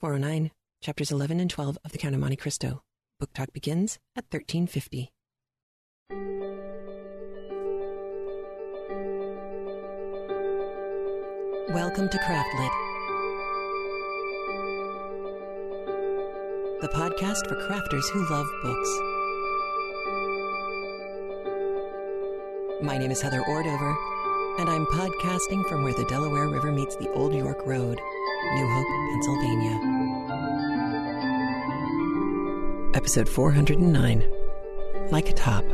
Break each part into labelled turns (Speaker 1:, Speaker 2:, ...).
Speaker 1: 409, chapters 11 and 12 of The Count of Monte Cristo. Book talk begins at 1350. Welcome to Craftlit, the podcast for crafters who love books. My name is Heather Ordover, and I'm podcasting from where the Delaware River meets the Old York Road, New Hope, Pennsylvania. Episode 409 Like a Top.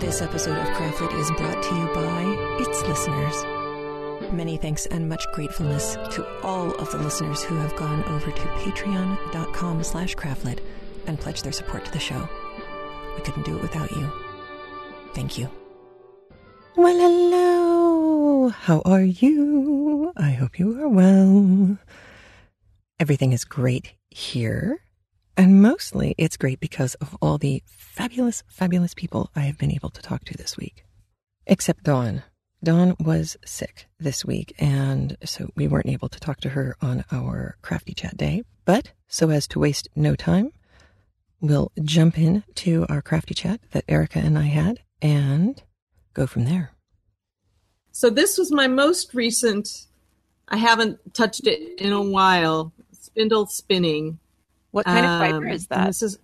Speaker 1: This episode of Craftlit is brought to you by its listeners. Many thanks and much gratefulness to all of the listeners who have gone over to patreon.com slash craftlit and pledged their support to the show. We couldn't do it without you. Thank you. Well, hello. How are you? I hope you are well. Everything is great here. And mostly it's great because of all the fabulous, fabulous people I have been able to talk to this week. Except Dawn. Dawn was sick this week, and so we weren't able to talk to her on our crafty chat day. But so as to waste no time, we'll jump in to our crafty chat that Erica and I had and go from there.
Speaker 2: So this was my most recent. I haven't touched it in a while. Spindle spinning.
Speaker 3: What kind
Speaker 2: Um,
Speaker 3: of fiber is that?
Speaker 2: This is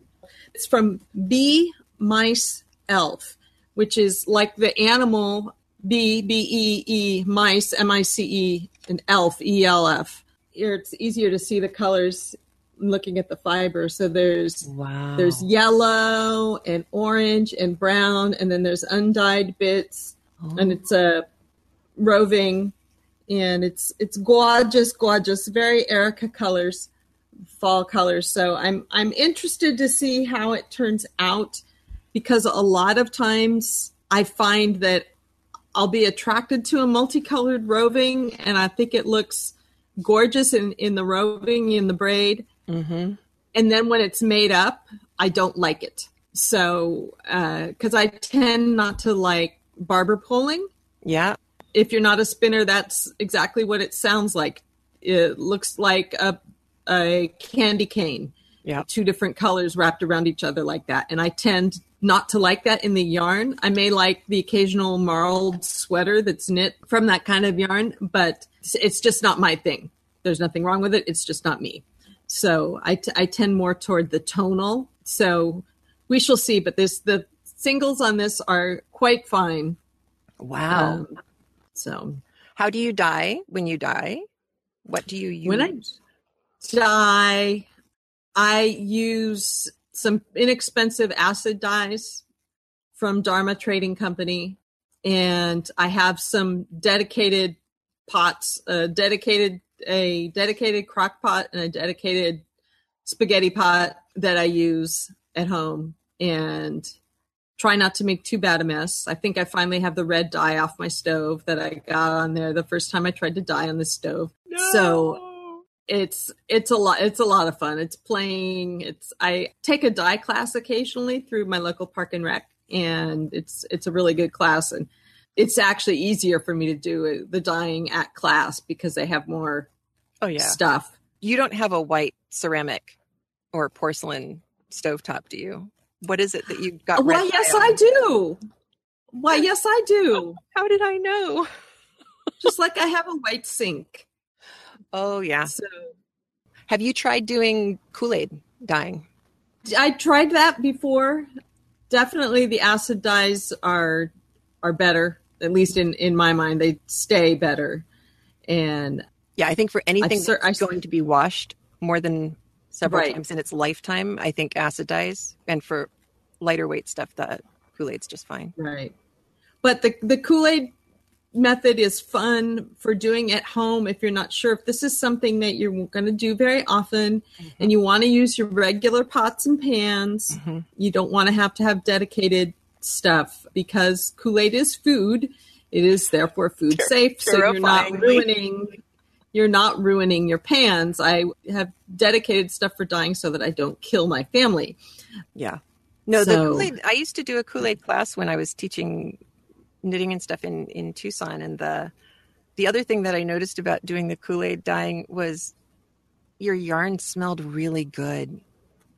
Speaker 2: it's from Bee Mice Elf, which is like the animal B B E E mice M I C E and elf E L F. Here it's easier to see the colors looking at the fiber. So there's
Speaker 1: Wow.
Speaker 2: there's yellow and orange and brown, and then there's undyed bits, and it's a roving, and it's it's gorgeous, gorgeous, very Erica colors, fall colors. So I'm I'm interested to see how it turns out, because a lot of times I find that I'll be attracted to a multicolored roving, and I think it looks gorgeous in in the roving in the braid
Speaker 1: Mm-hmm.
Speaker 2: and then when it's made up, I don't like it. So, because I tend not to like barber pulling.
Speaker 1: Yeah.
Speaker 2: If you're not a spinner, that's exactly what it sounds like. It looks like a a candy cane,
Speaker 1: Yeah.
Speaker 2: two different colors wrapped around each other like that. And I tend not to like that in the yarn. I may like the occasional marled sweater that's knit from that kind of yarn, but it's just not my thing. There's nothing wrong with it. It's just not me. So I, t- I tend more toward the tonal. So we shall see. But this the singles on this are quite fine.
Speaker 1: Wow.
Speaker 2: Um, so
Speaker 3: How do you dye when you dye? What do you use?
Speaker 2: when I dye, I use some inexpensive acid dyes from Dharma Trading Company, and I have some dedicated pots, a dedicated a dedicated crock pot and a dedicated spaghetti pot that I use at home and try not to make too bad a mess. I think I finally have the red dye off my stove that I got on there the first time I tried to dye on the stove. So it's it's a lot it's a lot of fun. It's playing. It's I take a dye class occasionally through my local park and rec and it's it's a really good class and it's actually easier for me to do the dyeing at class because they have more
Speaker 3: oh yeah.
Speaker 2: stuff.
Speaker 3: You don't have a white ceramic or porcelain stovetop, do you? What is it that you got?
Speaker 2: Why yes I do. Why yes I do.
Speaker 3: How did I know?
Speaker 2: Just like I have a white sink.
Speaker 3: Oh yeah.
Speaker 2: So
Speaker 3: Have you tried doing Kool Aid dyeing?
Speaker 2: I tried that before. Definitely the acid dyes are are better. At least in in my mind, they stay better. And
Speaker 3: Yeah, I think for anything
Speaker 2: cer-
Speaker 3: that's
Speaker 2: I-
Speaker 3: going to be washed more than several
Speaker 2: Right.
Speaker 3: times in its lifetime, I think acid dyes, and for lighter weight stuff, that Kool Aid's just fine.
Speaker 2: right. But the the Kool-Aid method is fun for doing at home if you're not sure if this is something that you're going to do very often and you want to use your regular pots and pans.
Speaker 3: Mhm.
Speaker 2: You don't want to have to have dedicated stuff because Kool-Aid is food. It is therefore food
Speaker 3: Ter-
Speaker 2: safe, so you're not ruining you're not ruining your pans. I have dedicated stuff for dyeing so that I don't kill my family.
Speaker 3: Yeah. No, the Kool Aid. I used to do a Kool Aid class when I was teaching knitting and stuff in in Tucson, and the the other thing that I noticed about doing the Kool Aid dyeing was your yarn smelled really good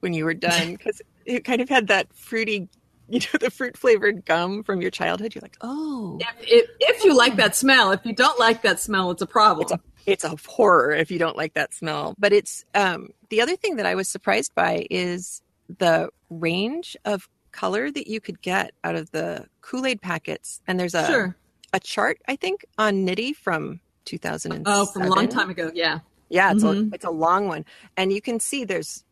Speaker 3: when you were done because it kind of had that fruity, you know, the fruit flavored gum from your childhood. You're like, oh,
Speaker 2: If, if, if you like that smell, if you don't like that smell, it's a problem.
Speaker 3: it's a it's a horror if you don't like that smell. But it's um, the other thing that I was surprised by is the range of color that you could get out of the Kool Aid packets. And there's a
Speaker 2: sure.
Speaker 3: a chart I think on Knitty from 2007.
Speaker 2: Oh, from a long time ago. Yeah.
Speaker 3: Yeah, it's
Speaker 2: Mhm.
Speaker 3: a it's a long one, and you can see there's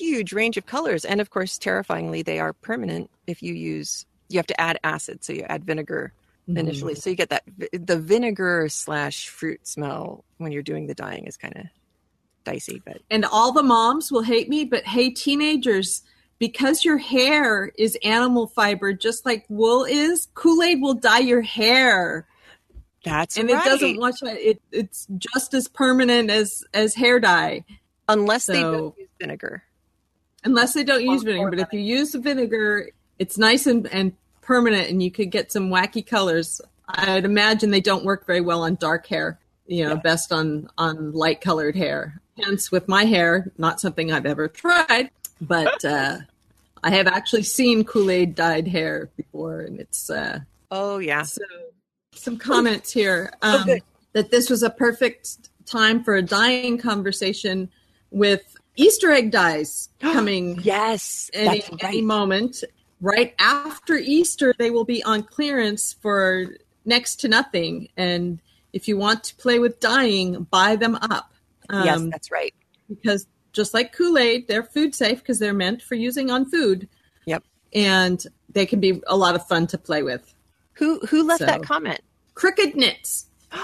Speaker 3: huge range of colors, and of course, terrifyingly, they are permanent if you use. You have to add acid, so you add vinegar initially, mm. so you get that the vinegar slash fruit smell when you're doing the dyeing is kind of dicey, but
Speaker 2: And all the moms will hate me, but hey, teenagers, because your hair is animal fiber, just like wool is, Kool Aid will dye your hair,
Speaker 3: that's
Speaker 2: and
Speaker 3: right.
Speaker 2: it doesn't watch it. It's just as permanent as as hair dye,
Speaker 3: unless they don't use vinegar.
Speaker 2: Unless they don't use vinegar. But if you use the vinegar, it's nice and, and permanent, and you could get some wacky colors. I'd imagine they don't work very well on dark hair. You know,
Speaker 3: Yeah.
Speaker 2: best on on light colored hair. Hence, with my hair, not something I've ever tried, but uh, I have actually seen Kool Aid dyed hair before, and it's uh,
Speaker 3: Oh yeah,
Speaker 2: so some comments here
Speaker 3: Oh,
Speaker 2: um, that this was a perfect time for a dyeing conversation with Easter egg dyes coming
Speaker 3: yes,
Speaker 2: any,
Speaker 3: that's
Speaker 2: any moment. Right after Easter, they will be on clearance for next to nothing. And if you want to play with dyeing, buy them up.
Speaker 3: yes,
Speaker 2: Um,
Speaker 3: that's right.
Speaker 2: because just like Kool Aid, they're food safe because they're meant for using on food.
Speaker 3: Yep.
Speaker 2: And they can be a lot of fun to play with.
Speaker 3: Who who left that comment?
Speaker 2: Crooked Knits.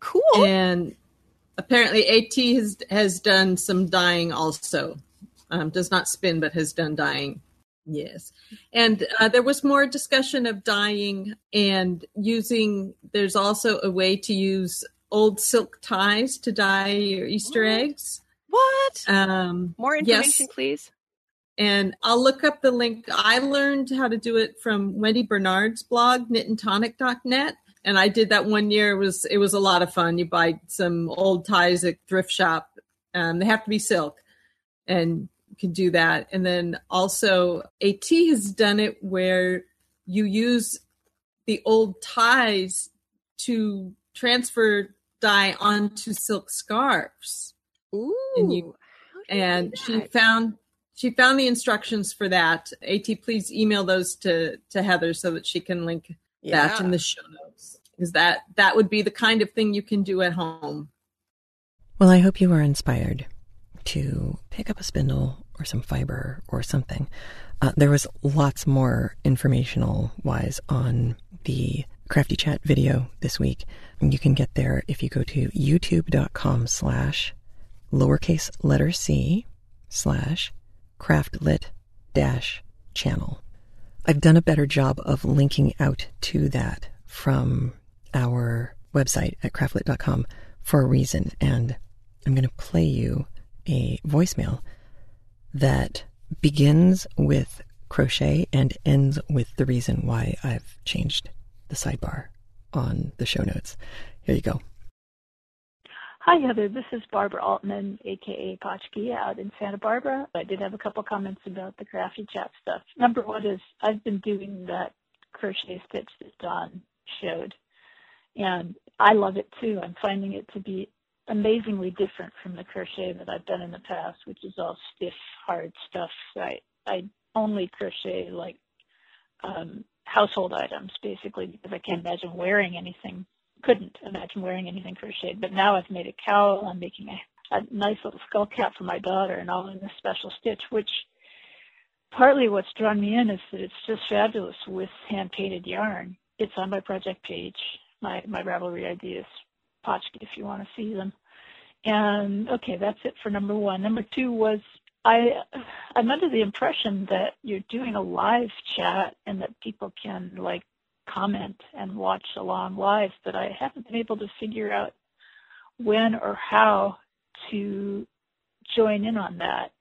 Speaker 3: Cool.
Speaker 2: And apparently AT has has done some dyeing also. Um, does not spin, but has done dyeing. Yes. And uh, there was more discussion of dyeing and using. There's also a way to use old silk ties to dye your Easter
Speaker 3: What?
Speaker 2: eggs.
Speaker 3: what?
Speaker 2: Um,
Speaker 3: More
Speaker 2: yes.
Speaker 3: information, please.
Speaker 2: and I'll look up the link. I learned how to do it from Wendy Bernard's blog, knitandtonic.net. And I did that one year. It was it was a lot of fun. You buy some old ties at thrift shop. Um, they have to be silk, and you can do that. And then also AT has done it where you use the old ties to transfer dye onto silk scarves
Speaker 3: Ooh.
Speaker 2: And you- and she found she found the instructions for that. At please email those to to Heather so that she can link that in the show notes. Because that that would be the kind of thing you can do at home.
Speaker 1: Well, I hope you are inspired to pick up a spindle or some fiber or something. Uh, there was lots more informational wise on the Crafty Chat video this week. You can get there if you go to youtube.com slash lowercase letter c slash craftlit dash channel. I've done a better job of linking out to that from our website at craftlit.com for a reason. And I'm going to play you a voicemail that begins with crochet and ends with the reason why I've changed the sidebar on the show notes. Here you go.
Speaker 4: Hi, Heather. This is Barbara Altman, aka Potchkey, out in Santa Barbara. I did have a couple comments about the crafty chat stuff. Number one is I've been doing that crochet stitch that Dawn showed, and I love it too. I'm finding it to be amazingly different from the crochet that I've done in the past, which is all stiff, hard stuff. I I only crochet like um, household items basically because I can't imagine wearing anything couldn't imagine wearing anything crocheted. But now I've made a cowl. I'm making a, a nice little skull cap for my daughter, and all in this special stitch. Which partly what's drawn me in is that it's just fabulous with hand painted yarn. It's on my project page, my my Ravelry ideas, Potchkey, if you want to see them. And okay, that's it for number one. Number two was I I'm under the impression that you're doing a live chat and that people can like comment and watch along live, but I haven't been able to figure out when or how to join in on that.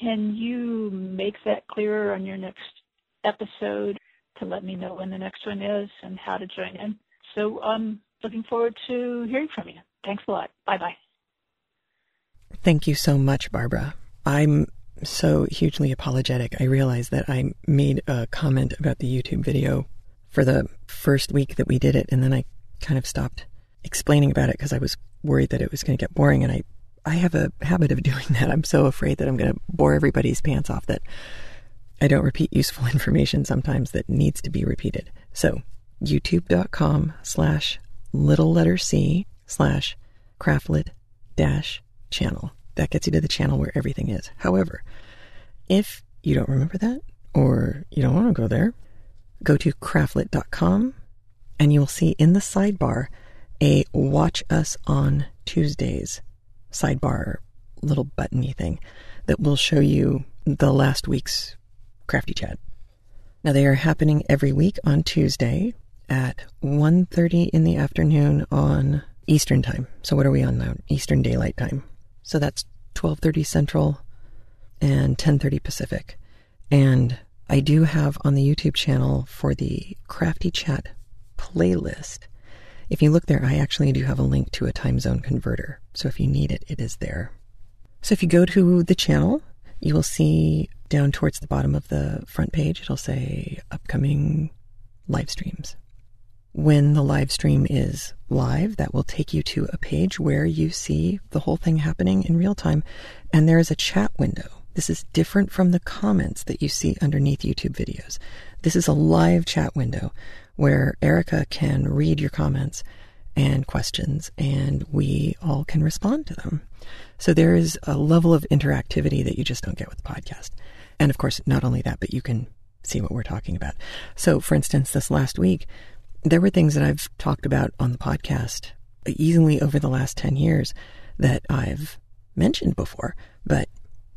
Speaker 4: Can you make that clearer on your next episode to let me know when the next one is and how to join in? So I'm looking forward to hearing from you. Thanks a lot. Bye bye.
Speaker 1: Thank you so much, Barbara. I'm so hugely apologetic. I realized that I made a comment about the YouTube video for the first week that we did it, and then I kind of stopped explaining about it because I was worried that it was going to get boring. And I, I have a habit of doing that. I'm so afraid that I'm going to bore everybody's pants off that I don't repeat useful information sometimes that needs to be repeated. So, youtube.com slash little letter C slash craftlit dash channel. That gets you to the channel where everything is. However, if you don't remember that or you don't want to go there, go to craftlit.com and you will see in the sidebar a Watch Us on Tuesdays sidebar little buttony thing that will show you the last week's crafty chat. Now they are happening every week on Tuesday at 1:30 in the afternoon on Eastern time. So what are we on now? Eastern Daylight Time. So that's 12:30 Central and 10:30 Pacific. And I do have on the YouTube channel for the Crafty Chat playlist. If you look there, I actually do have a link to a time zone converter. So if you need it, it is there. So if you go to the channel, you will see down towards the bottom of the front page, it'll say upcoming live streams. When the live stream is live, that will take you to a page where you see the whole thing happening in real time. And there is a chat window. This is different from the comments that you see underneath YouTube videos. This is a live chat window where Erica can read your comments and questions and we all can respond to them. So there is a level of interactivity that you just don't get with the podcast. And of course, not only that, but you can see what we're talking about. So for instance, this last week, there were things that I've talked about on the podcast easily over the last 10 years that I've mentioned before, but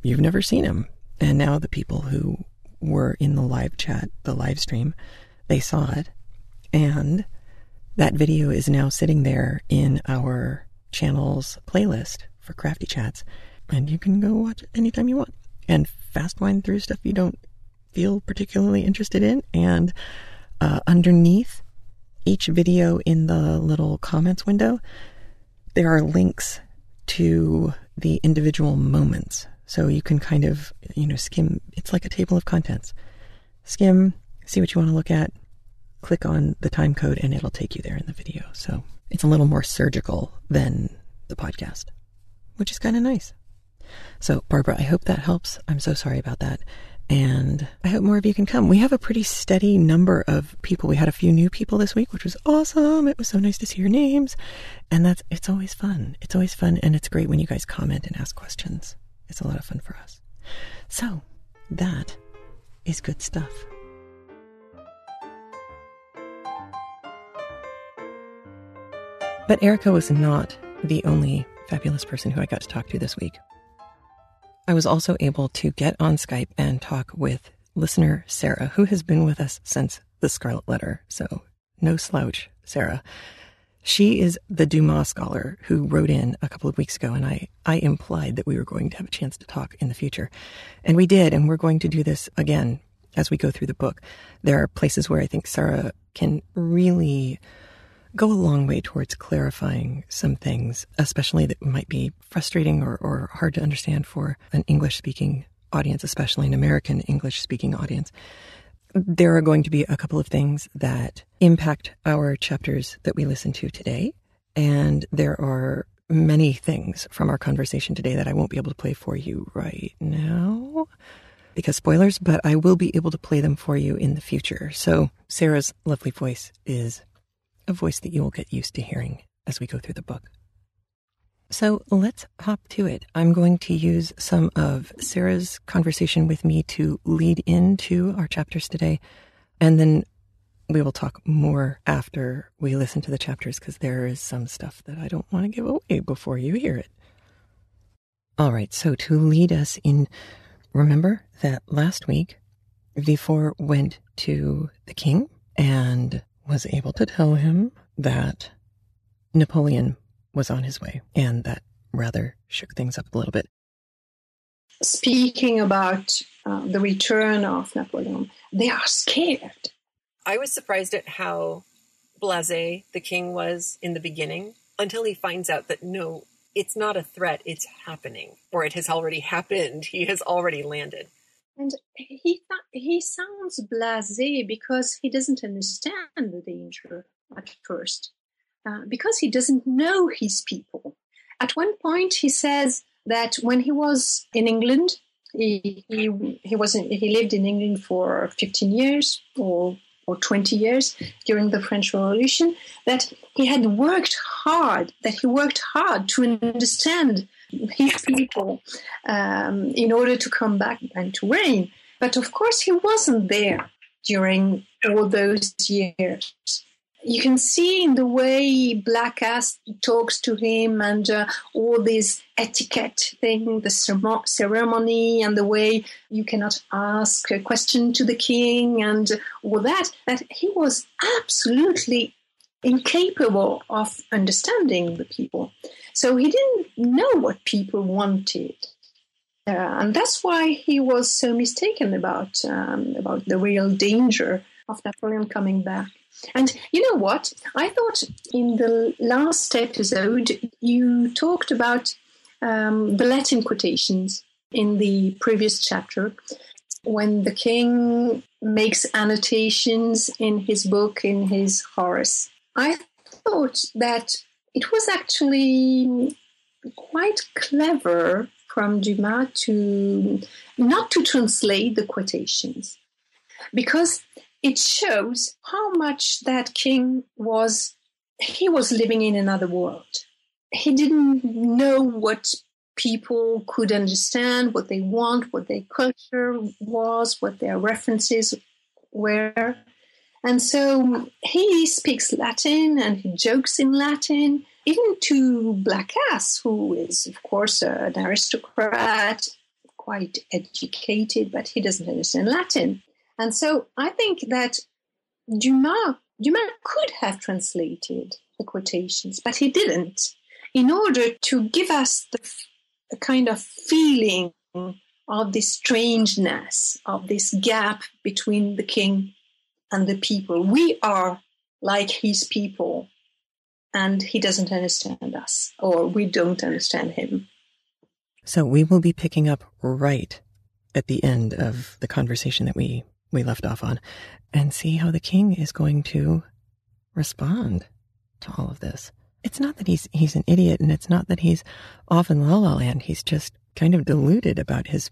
Speaker 1: you've never seen them. And now the people who were in the live chat, the live stream, they saw it. And that video is now sitting there in our channel's playlist for Crafty Chats. And you can go watch it anytime you want and fast wind through stuff you don't feel particularly interested in. And uh, underneath each video in the little comments window, there are links to the individual moments. So you can kind of, you know, skim. It's like a table of contents. Skim, see what you want to look at, click on the time code, and it'll take you there in the video. So it's a little more surgical than the podcast, which is kind of nice. So, Barbara, I hope that helps. I'm so sorry about that. And I hope more of you can come. We have a pretty steady number of people. We had a few new people this week, which was awesome. It was so nice to see your names. And that's, it's always fun. It's always fun. And it's great when you guys comment and ask questions. It's a lot of fun for us. So, that is good stuff. But Erica was not the only fabulous person who I got to talk to this week. I was also able to get on Skype and talk with listener Sarah, who has been with us since the Scarlet Letter. So, no slouch, Sarah. She is the Dumas scholar who wrote in a couple of weeks ago, and I, I implied that we were going to have a chance to talk in the future. And we did, and we're going to do this again as we go through the book. There are places where I think Sarah can really go a long way towards clarifying some things, especially that might be frustrating or, or hard to understand for an English speaking audience, especially an American English speaking audience. There are going to be a couple of things that impact our chapters that we listen to today. And there are many things from our conversation today that I won't be able to play for you right now because spoilers, but I will be able to play them for you in the future. So Sarah's lovely voice is a voice that you will get used to hearing as we go through the book. So let's hop to it. I'm going to use some of Sarah's conversation with me to lead into our chapters today. And then we will talk more after we listen to the chapters because there is some stuff that I don't want to give away before you hear it. All right. So to lead us in, remember that last week, Villefort went to the king and was able to tell him that Napoleon was on his way, and that rather shook things up a little bit.
Speaker 5: Speaking about uh, the return of Napoleon, they are scared.
Speaker 3: I was surprised at how blase the king was in the beginning until he finds out that no, it's not a threat, it's happening, or it has already happened. He has already landed.
Speaker 5: And he th- he sounds blasé because he doesn't understand the danger at first, uh, because he doesn't know his people. At one point, he says that when he was in England, he he, he was in, he lived in England for 15 years or or 20 years during the French Revolution, that he had worked hard, that he worked hard to understand his people um, in order to come back and to reign. But of course, he wasn't there during all those years you can see in the way Blacas talks to him and uh, all this etiquette thing, the ceremony, and the way you cannot ask a question to the king and all that, that he was absolutely incapable of understanding the people. So he didn't know what people wanted. Uh, and that's why he was so mistaken about um, about the real danger of Napoleon coming back. And you know what? I thought in the last episode you talked about um, the Latin quotations in the previous chapter when the king makes annotations in his book, in his Horace. I thought that it was actually quite clever from Dumas to not to translate the quotations because it shows how much that king was he was living in another world. He didn't know what people could understand what they want what their culture was what their references were and so he speaks latin and he jokes in latin even to blacas who is of course an aristocrat quite educated but he doesn't understand latin. And so I think that Dumas, Dumas could have translated the quotations, but he didn't, in order to give us the, the kind of feeling of this strangeness, of this gap between the king and the people. We are like his people, and he doesn't understand us, or we don't understand him.
Speaker 1: So we will be picking up right at the end of the conversation that we we left off on and see how the king is going to respond to all of this. It's not that he's he's an idiot and it's not that he's off in la la land. He's just kind of deluded about his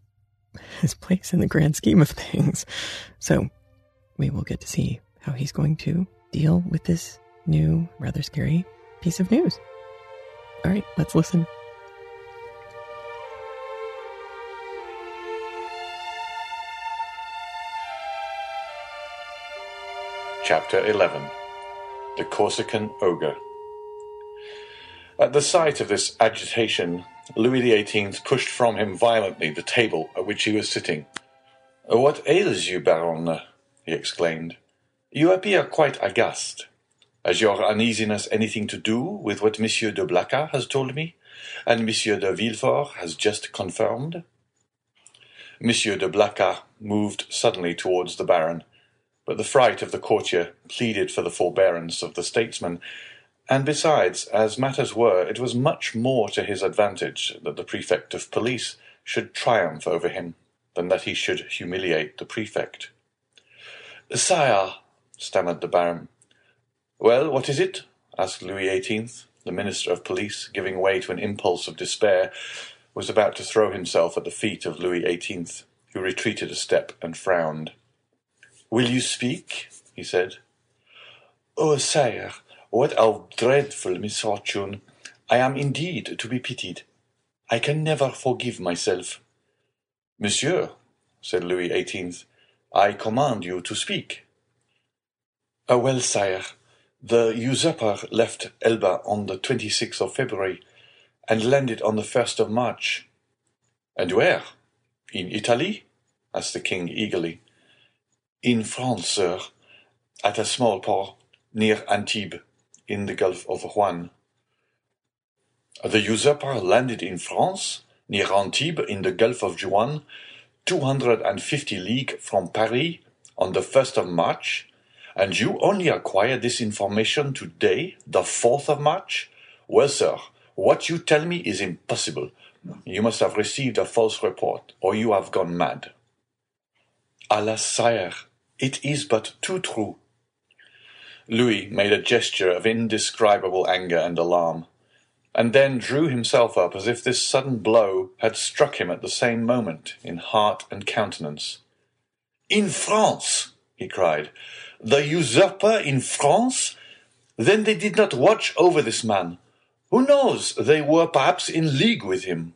Speaker 1: his place in the grand scheme of things. So we will get to see how he's going to deal with this new, rather scary piece of news. All right, let's listen.
Speaker 6: Chapter 11 The Corsican Ogre At the sight of this agitation, Louis XVIII pushed from him violently the table at which he was sitting. What ails you, Baron? He exclaimed. You appear quite aghast. Has your uneasiness anything to do with what Monsieur de Blacas has told me, and Monsieur de Villefort has just confirmed? Monsieur de Blacas moved suddenly towards the Baron but the fright of the courtier pleaded for the forbearance of the statesman, and besides, as matters were, it was much more to his advantage that the prefect of police should triumph over him than that he should humiliate the prefect. Sire, stammered the baron. Well, what is it? asked Louis XVIII. The minister of police, giving way to an impulse of despair, was about to throw himself at the feet of Louis XVIII, who retreated a step and frowned. Will you speak? he said. Oh, sire, what a dreadful misfortune! I am indeed to be pitied. I can never forgive myself. Monsieur, said Louis XVIII, I command you to speak. Well, sire, the usurper left Elba on the 26th of February and landed on the 1st of March. And where? In Italy? asked the king eagerly. In France, sir, at a small port near Antibes, in the Gulf of Juan. The usurper landed in France, near Antibes, in the Gulf of Juan, two hundred and fifty leagues from Paris, on the first of March, and you only acquired this information today, the fourth of March? Well, sir, What you tell me is impossible. You must have received a false report, or you have gone mad. Alas, sire, it is but too true. Louis made a gesture of indescribable anger and alarm, and then drew himself up as if this sudden blow had struck him at the same moment in heart and countenance. In France, he cried, the usurper in France? Then they did not watch over this man. Who knows, they were perhaps in league with him.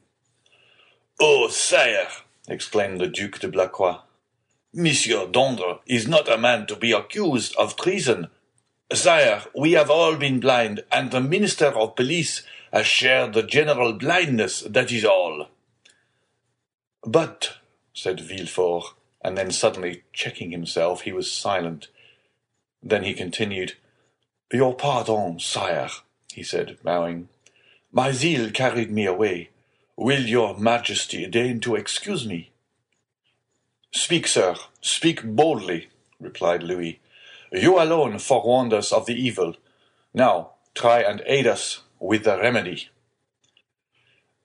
Speaker 6: Oh, sire, exclaimed the Duc de Blacas, Monsieur d'Andre is not a man to be accused of treason. Sire, we have all been blind, and the Minister of Police has shared the general blindness, that is all. But, said Villefort, and then suddenly checking himself, he was silent. Then he continued, Your pardon, sire, he said, bowing. My zeal carried me away. Will your majesty deign to excuse me? Speak, sir, speak boldly, replied Louis. You alone forewarned us of the evil. Now try and aid us with the remedy.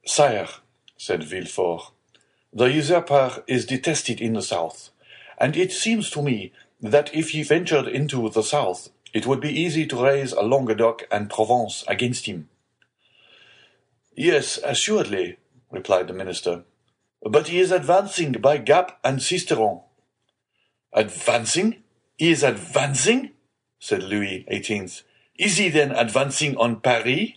Speaker 6: Sire, said Villefort, the usurper is detested in the south, and it seems to me that if he ventured into the south, it would be easy to raise a Languedoc and Provence against him. Yes, assuredly, replied the minister. But he is advancing by Gap and Sisteron. Advancing? He is advancing? said Louis XVIII. Is he then advancing on Paris?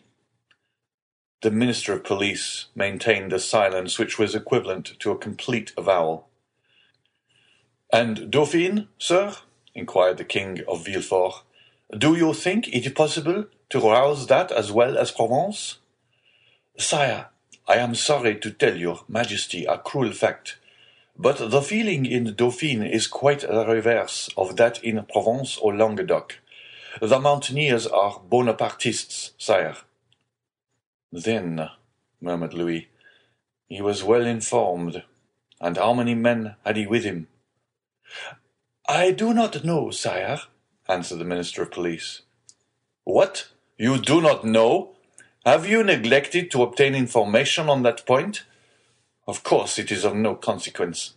Speaker 6: The Minister of Police maintained a silence which was equivalent to a complete avowal. And Dauphine, sir? inquired the King of Villefort. Do you think it possible to rouse that as well as Provence? Sire, I am sorry to tell your Majesty a cruel fact, but the feeling in Dauphine is quite the reverse of that in Provence or Languedoc. The mountaineers are Bonapartists, sire. Then, murmured Louis, he was well informed. And how many men had he with him? I do not know, sire, answered the Minister of Police. What? You do not know? Have you neglected to obtain information on that point? Of course it is of no consequence,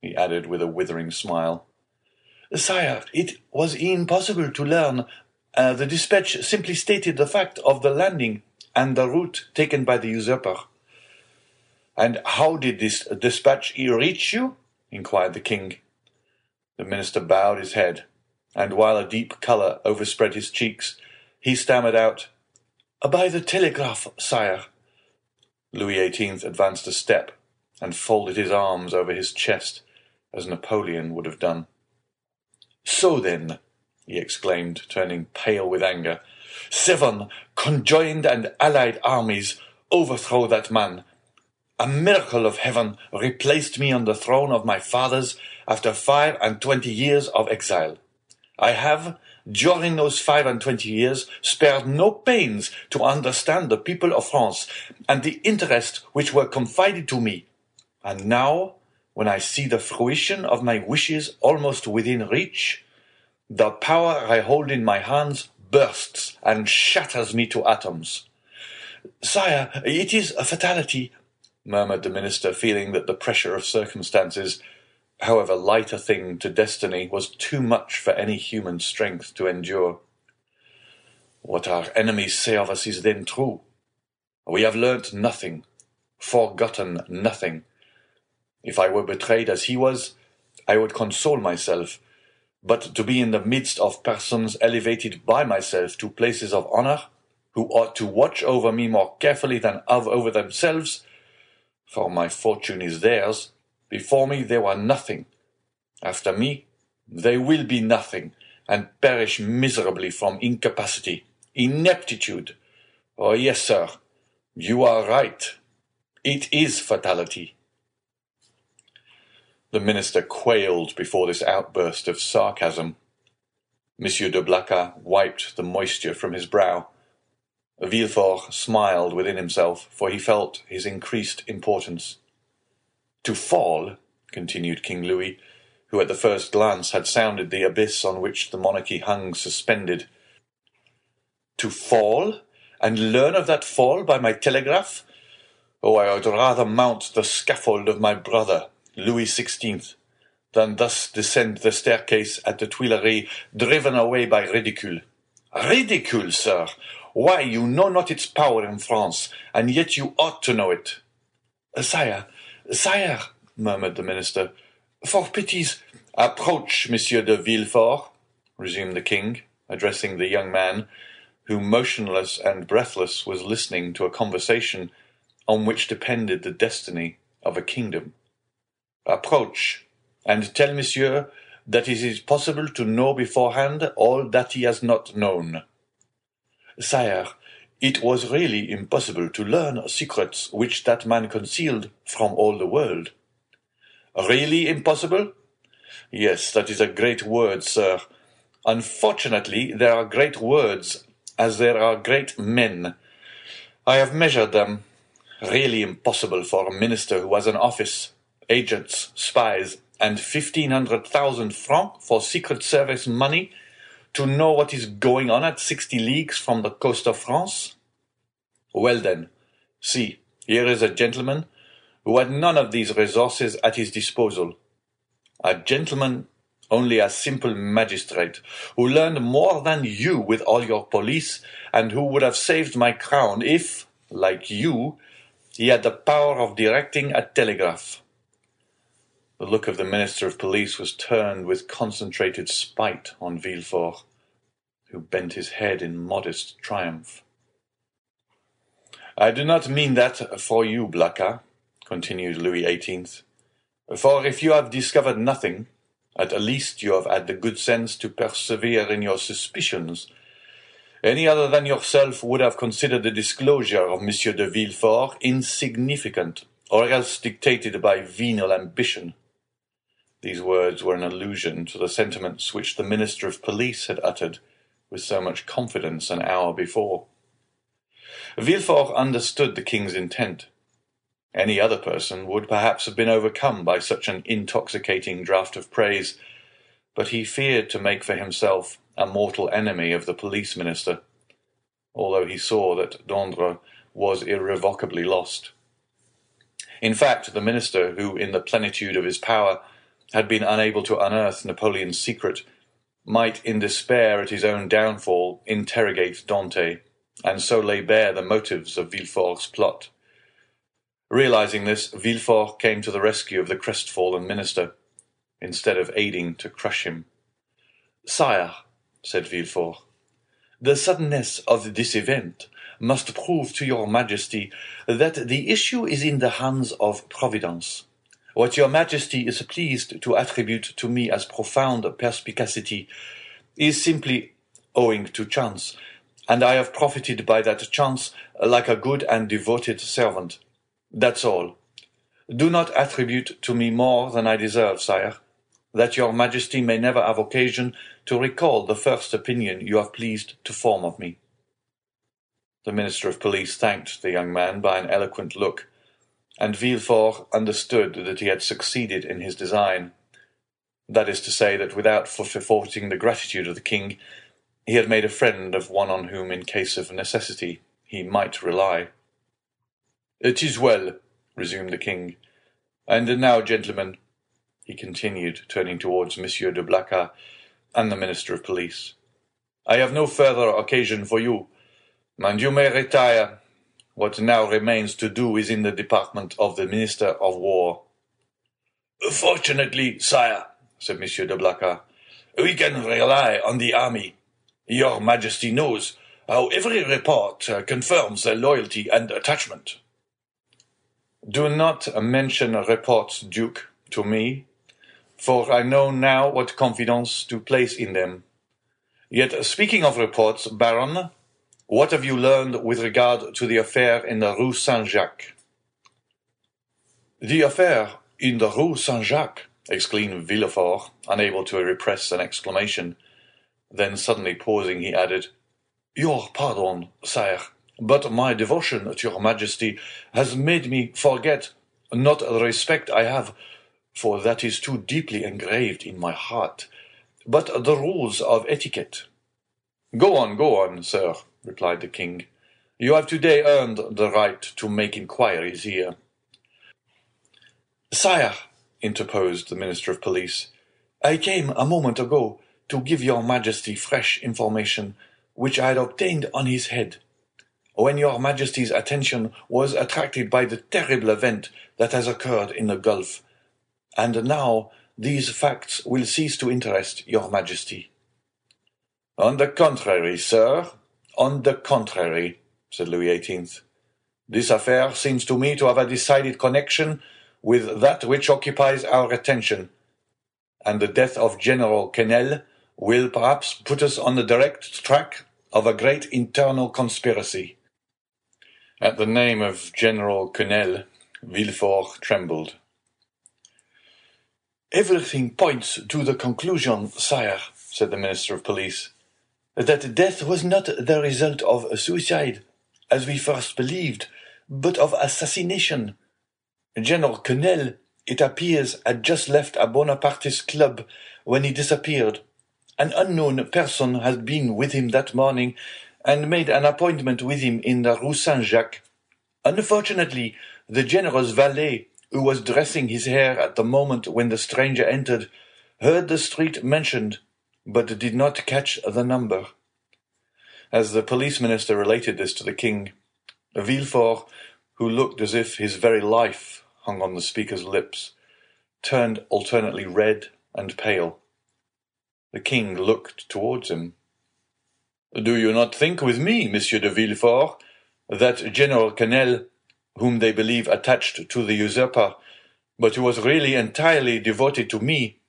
Speaker 6: he added with a withering smile. Sire, it was impossible to learn. Uh, the dispatch simply stated the fact of the landing and the route taken by the usurper. And how did this dispatch reach you? inquired the king. The minister bowed his head, and while a deep colour overspread his cheeks, he stammered out, by the telegraph, sire. Louis XVIII advanced a step and folded his arms over his chest as Napoleon would have done. So then, he exclaimed, turning pale with anger, seven conjoined and allied armies overthrow that man. A miracle of heaven replaced me on the throne of my fathers after five and twenty years of exile. I have, during those five and twenty years, spared no pains to understand the people of France and the interests which were confided to me. And now, when I see the fruition of my wishes almost within reach, the power I hold in my hands bursts and shatters me to atoms. Sire, it is a fatality, murmured the minister, feeling that the pressure of circumstances however light a thing to destiny, was too much for any human strength to endure. What our enemies say of us is then true. We have learnt nothing, forgotten nothing. If I were betrayed as he was, I would console myself, but to be in the midst of persons elevated by myself to places of honour, who ought to watch over me more carefully than over themselves, for my fortune is theirs, before me they were nothing. After me they will be nothing, and perish miserably from incapacity, ineptitude. Oh, yes, sir, you are right. It is fatality. The minister quailed before this outburst of sarcasm. Monsieur de Blacas wiped the moisture from his brow. Villefort smiled within himself, for he felt his increased importance. To fall, continued King Louis, who at the first glance had sounded the abyss on which the monarchy hung suspended. To fall, and learn of that fall by my telegraph? Oh, I would rather mount the scaffold of my brother, Louis XVI, than thus descend the staircase at the Tuileries, driven away by ridicule. Ridicule, sir! Why, you know not its power in France, and yet you ought to know it. Uh, sire, sire, murmured the minister, for pity's approach, Monsieur de Villefort, resumed the king, addressing the young man, who, motionless and breathless, was listening to a conversation on which depended the destiny of a kingdom. Approach, and tell monsieur that it is possible to know beforehand all that he has not known. Sire, it was really impossible to learn secrets which that man concealed from all the world. Really impossible? Yes, that is a great word, sir. Unfortunately, there are great words as there are great men. I have measured them. Really impossible for a minister who has an office, agents, spies, and fifteen hundred thousand francs for secret service money to know what is going on at sixty leagues from the coast of France? Well then, see, here is a gentleman who had none of these resources at his disposal. A gentleman, only a simple magistrate, who learned more than you with all your police, and who would have saved my crown if, like you, he had the power of directing a telegraph. The look of the Minister of Police was turned with concentrated spite on Villefort, who bent his head in modest triumph. I do not mean that for you, Blacas, continued Louis XVIII, for if you have discovered nothing, at least you have had the good sense to persevere in your suspicions. Any other than yourself would have considered the disclosure of Monsieur de Villefort insignificant, or else dictated by venal ambition. These words were an allusion to the sentiments which the Minister of Police had uttered with so much confidence an hour before. Villefort understood the king's intent. Any other person would perhaps have been overcome by such an intoxicating draught of praise, but he feared to make for himself a mortal enemy of the police minister, although he saw that Dandré was irrevocably lost. In fact, the minister, who in the plenitude of his power had been unable to unearth Napoleon's secret, might in despair at his own downfall interrogate Dantès, and so lay bare the motives of Villefort's plot. Realizing this, Villefort came to the rescue of the crestfallen minister, instead of aiding to crush him. Sire, said Villefort, the suddenness of this event must prove to your majesty that the issue is in the hands of Providence. What your majesty is pleased to attribute to me as profound perspicacity is simply owing to chance, and I have profited by that chance like a good and devoted servant. That's all. Do not attribute to me more than I deserve, sire, that your majesty may never have occasion to recall the first opinion you have pleased to form of me. The Minister of Police thanked the young man by an eloquent look, and Villefort understood that he had succeeded in his design. That is to say, that without forfeiting the gratitude of the king, he had made a friend of one on whom, in case of necessity, he might rely. It is well, resumed the king. And now, gentlemen, he continued, turning towards Monsieur de Blacas and the Minister of Police, I have no further occasion for you, and you may retire. What now remains to do is in the department of the Minister of War. Fortunately, sire, said Monsieur de Blacas, we can rely on the army. Your Majesty knows how every report uh, confirms their loyalty and attachment. Do not mention reports, Duke, to me, for I know now what confidence to place in them. Yet, speaking of reports, Baron, what have you learned with regard to the affair in the Rue Saint-Jacques? The affair in the Rue Saint-Jacques, exclaimed Villefort, unable to repress an exclamation. Then suddenly pausing, he added, Your pardon, sire, but my devotion to your majesty has made me forget not the respect I have, for that is too deeply engraved in my heart, but the rules of etiquette. Go on, go on, sir, replied the king. You have today earned the right to make inquiries here. Sire, interposed the Minister of Police, I came a moment ago to give your Majesty fresh information which I had obtained on his head. When your Majesty's attention was attracted by the terrible event that has occurred in the Gulf, and now these facts will cease to interest your Majesty. On the contrary, sir, on the contrary, said Louis XVIII. This affair seems to me to have a decided connection with that which occupies our attention, and the death of General Quesnel will perhaps put us on the direct track of a great internal conspiracy. At the name of General Quesnel, Villefort trembled. Everything points to the conclusion, sire, said the Minister of Police, that death was not the result of suicide, as we first believed, but of assassination. General Quesnel, it appears, had just left a Bonapartist club when he disappeared. An unknown person had been with him that morning and made an appointment with him in the Rue Saint Jacques. Unfortunately, the general's valet, who was dressing his hair at the moment when the stranger entered, heard the street mentioned, but did not catch the number. As the police minister related this to the king, Villefort, who looked as if his very life hung on the speaker's lips, turned alternately red and pale. The king looked towards him. Do you not think with me, Monsieur de Villefort, that General Quesnel, whom they believe attached to the usurper, but who was really entirely devoted to me,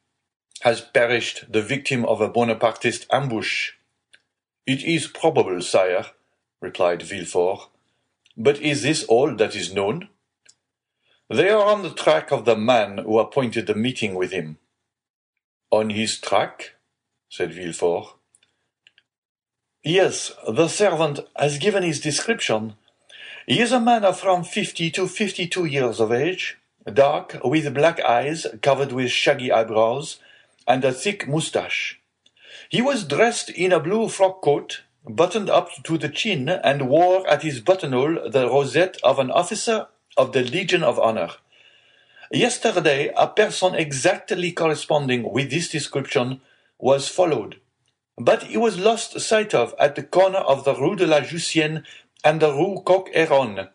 Speaker 6: has perished the victim of a Bonapartist ambush? It is probable, sire, replied Villefort. But is this all that is known? They are on the track of the man who appointed the meeting with him. On his track? said Villefort. Yes, the servant has given his description. He is a man of from fifty to fifty-two years of age, dark, with black eyes covered with shaggy eyebrows, and a thick moustache. He was dressed in a blue frock coat, buttoned up to the chin, and wore at his buttonhole the rosette of an officer of the Legion of Honor. Yesterday, a person exactly corresponding with this description was followed, but he was lost sight of at the corner of the Rue de la Jussienne and the Rue Coq-Héron.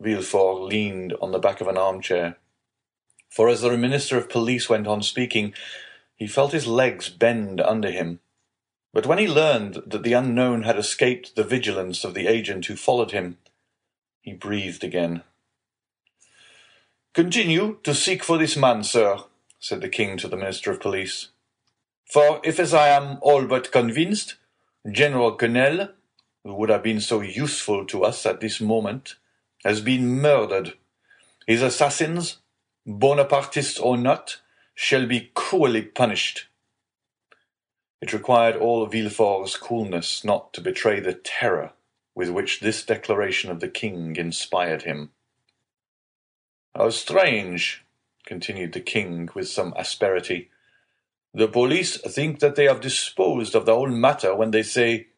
Speaker 6: Villefort leaned on the back of an armchair, for as the Minister of Police went on speaking, he felt his legs bend under him. But when he learned that the unknown had escaped the vigilance of the agent who followed him, he breathed again. Continue to seek for this man, sir, said the king to the Minister of Police. For if, as I am all but convinced, General Quesnel, who would have been so useful to us at this moment, has been murdered, his assassins, Bonapartists or not, shall be cruelly punished. It required all Villefort's coolness not to betray the terror with which this declaration of the king inspired him. How strange, continued the king with some asperity, the police think that they have disposed of the whole matter when they say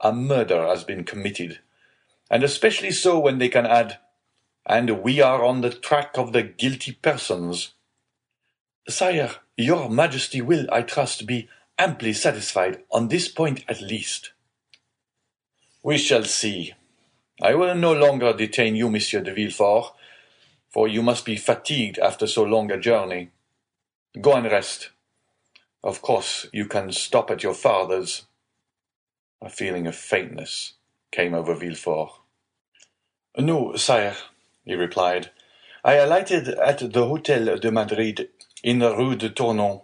Speaker 6: a murder has been committed, and especially so when they can add, and we are on the track of the guilty persons. Sire, your majesty will, I trust, be amply satisfied on this point at least. We shall see. I will no longer detain you, Monsieur de Villefort, for you must be fatigued after so long a journey. Go and rest. Of course, you can stop at your father's. A feeling of faintness came over Villefort. No, sire, he replied. I alighted at the Hotel de Madrid in the Rue de Tournon.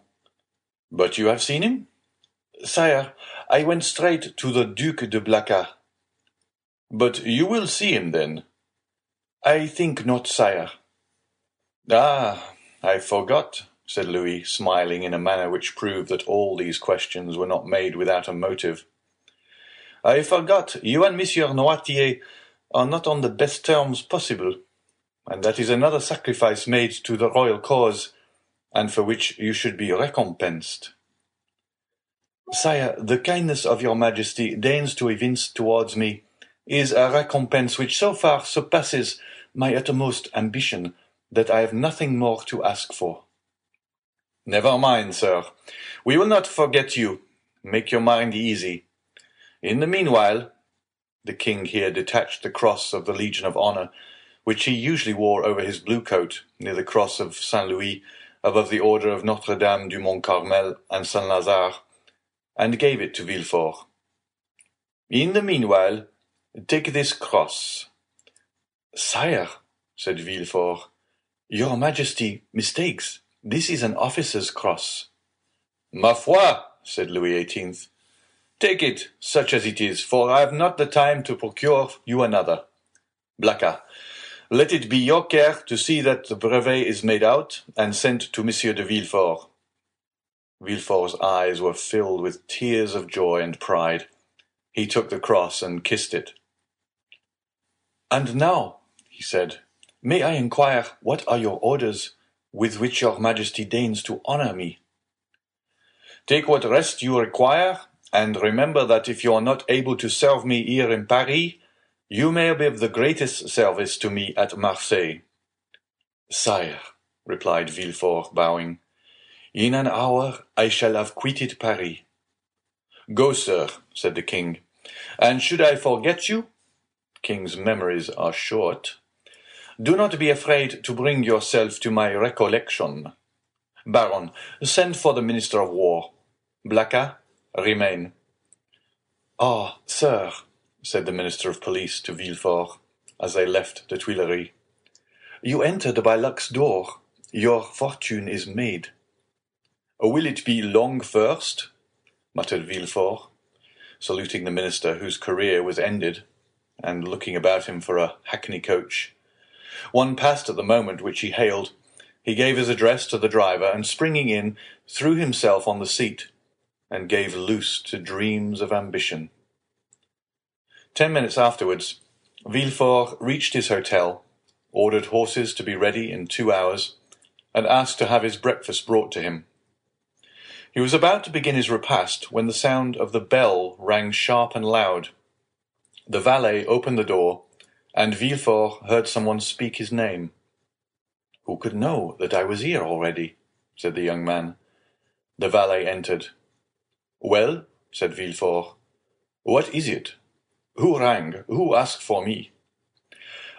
Speaker 6: But you have seen him? Sire, I went straight to the Duc de Blacas. But you will see him then? I think not, sire. Ah, I forgot said Louis, smiling in a manner which proved that all these questions were not made without a motive. I forgot you and Monsieur Noirtier are not on the best terms possible, and that is another sacrifice made to the royal cause, and for which you should be recompensed. Sire, the kindness of your majesty deigns to evince towards me is a recompense which so far surpasses my uttermost ambition that I have nothing more to ask for. Never mind, sir. We will not forget you. Make your mind easy. In the meanwhile, the king here detached the cross of the Legion of Honor, which he usually wore over his blue coat near the cross of Saint Louis above the order of Notre Dame du Mont Carmel and Saint Lazare, and gave it to Villefort. In the meanwhile, take this cross. Sire, said Villefort, your majesty mistakes. This is an officer's cross. Ma foi, said Louis XVIII. Take it, such as it is, for I have not the time to procure you another. Blacas, let it be your care to see that the brevet is made out and sent to Monsieur de Villefort. Villefort's eyes were filled with tears of joy and pride. He took the cross and kissed it. And now, he said, may I inquire what are your orders with which your majesty deigns to honor me? Take what rest you require, and remember that if you are not able to serve me here in Paris, you may be of the greatest service to me at Marseilles. Sire, replied Villefort, bowing, in an hour I shall have quitted Paris. Go, sir, said the king, and should I forget you, king's memories are short, do not be afraid to bring yourself to my recollection. Baron, send for the Minister of War. Blacas, remain. Ah, sir, said the Minister of Police to Villefort, as they left the Tuileries, you entered by luck's door. Your fortune is made. Oh, will it be long first? muttered Villefort, saluting the minister whose career was ended, and looking about him for a hackney coach. One passed at the moment which he hailed. He gave his address to the driver, and springing in, threw himself on the seat, and gave loose to dreams of ambition. Ten minutes afterwards, Villefort reached his hotel, ordered horses to be ready in two hours, and asked to have his breakfast brought to him. He was about to begin his repast when the sound of the bell rang sharp and loud. The valet opened the door, and Villefort heard someone speak his name. Who could know that I was here already? said the young man. The valet entered. Well, said Villefort, what is it? Who rang? Who asked for me?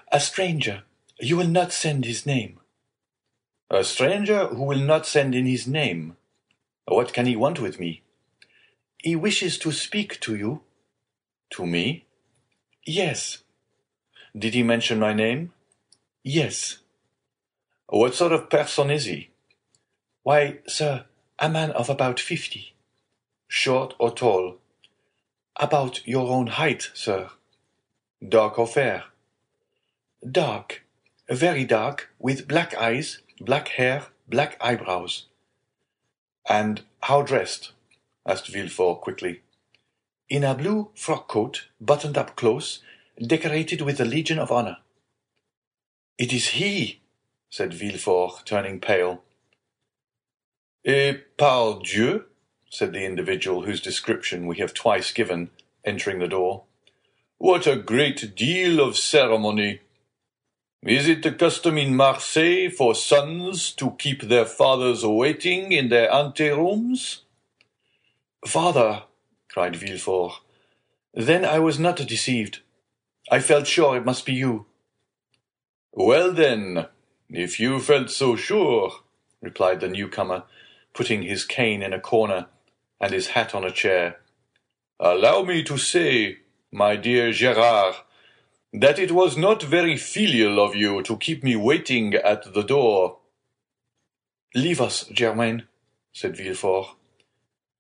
Speaker 6: A stranger. You will not send his name. A stranger who will not send in his name. What can he want with me? He wishes to speak to you. To me? Yes. Did he mention my name? Yes. What sort of person is he? Why, sir, a man of about fifty. Short or tall? About your own height, sir. Dark or fair? Dark, very dark, with black eyes, black hair, black eyebrows. And how dressed? asked Villefort quickly. In a blue frock coat, buttoned up close, decorated with the Legion of Honor. It is he, said Villefort, turning pale. Eh, Et par Dieu, said the individual whose description we have twice given, entering the door. What a great deal of ceremony! Is it the custom in Marseilles for sons to keep their fathers waiting in their anterooms? Father, cried Villefort, then I was not deceived. I felt sure it must be you. Well then, if you felt so sure, replied the newcomer, putting his cane in a corner and his hat on a chair, allow me to say, my dear Gerard, that it was not very filial of you to keep me waiting at the door. Leave us, Germain, said Villefort.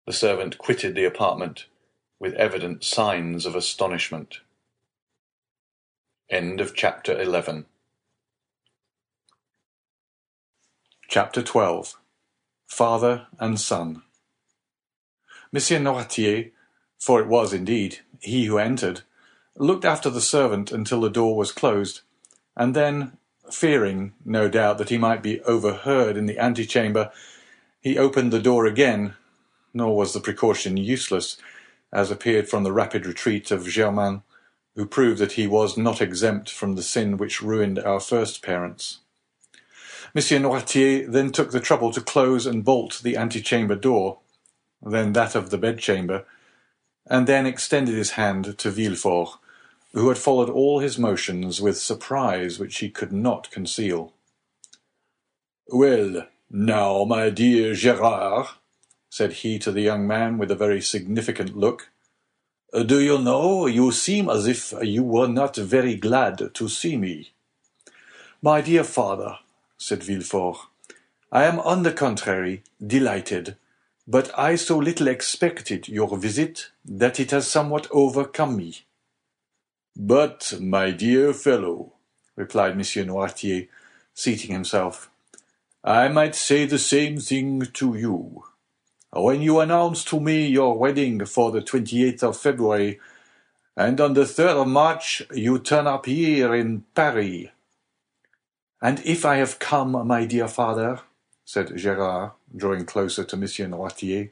Speaker 6: The servant quitted the apartment with evident signs of astonishment. End of chapter 11. Chapter 12 Father and Son. Monsieur Noirtier, for it was indeed he who entered, looked after the servant until the door was closed, and then, fearing, no doubt, that he might be overheard in the antechamber, he opened the door again, nor was the precaution useless, as appeared from the rapid retreat of Germain, who proved that he was not exempt from the sin which ruined our first parents. Monsieur Noirtier then took the trouble to close and bolt the antechamber door, then that of the bedchamber, and then extended his hand to Villefort, who had followed all his motions with surprise which he could not conceal. "Well, now, my dear Gérard," said he to the young man with a very significant look, "do you know, you seem as if you were not very glad to see me." "My dear father," said Villefort, "I am on the contrary delighted, but I so little expected your visit that it has somewhat overcome me." "But, my dear fellow," replied Monsieur Noirtier, seating himself, "I might say the same thing to you. When you announced to me your wedding for the 28th of February, and on the 3rd of March you turn up here in Paris." "And if I have come, my dear father," said Gérard, drawing closer to Monsieur Noirtier,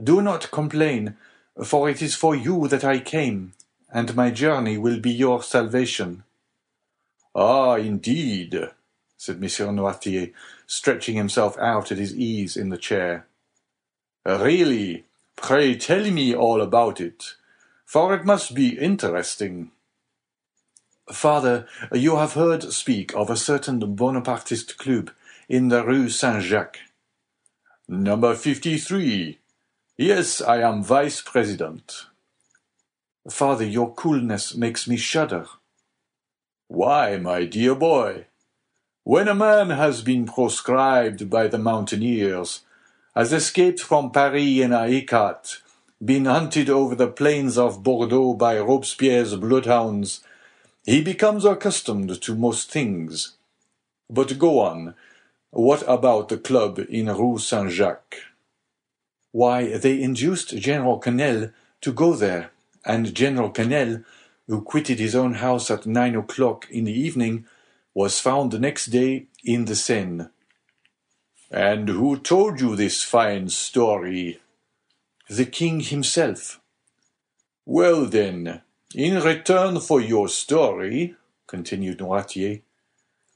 Speaker 6: "do not complain, for it is for you that I came, and my journey will be your salvation." "Ah, indeed!" said Monsieur Noirtier, stretching himself out at his ease in the chair. "Really, pray tell me all about it, for it must be interesting." "Father, you have heard speak of a certain Bonapartist club in the Rue Saint Jacques?" "Number fifty-three. Yes, I am vice president." "Father, your coolness makes me shudder." "Why, my dear boy? When a man has been proscribed by the mountaineers, has escaped from Paris in a hécat, been hunted over the plains of Bordeaux by Robespierre's bloodhounds, he becomes accustomed to most things. But go on. What about the club in Rue Saint Jacques? Why, they induced General Quesnel to go there, and General Quesnel, who quitted his own house at nine o'clock in the evening, was found the next day in the Seine. And who told you this fine story? The king himself. Well then, in return for your story, continued Noirtier,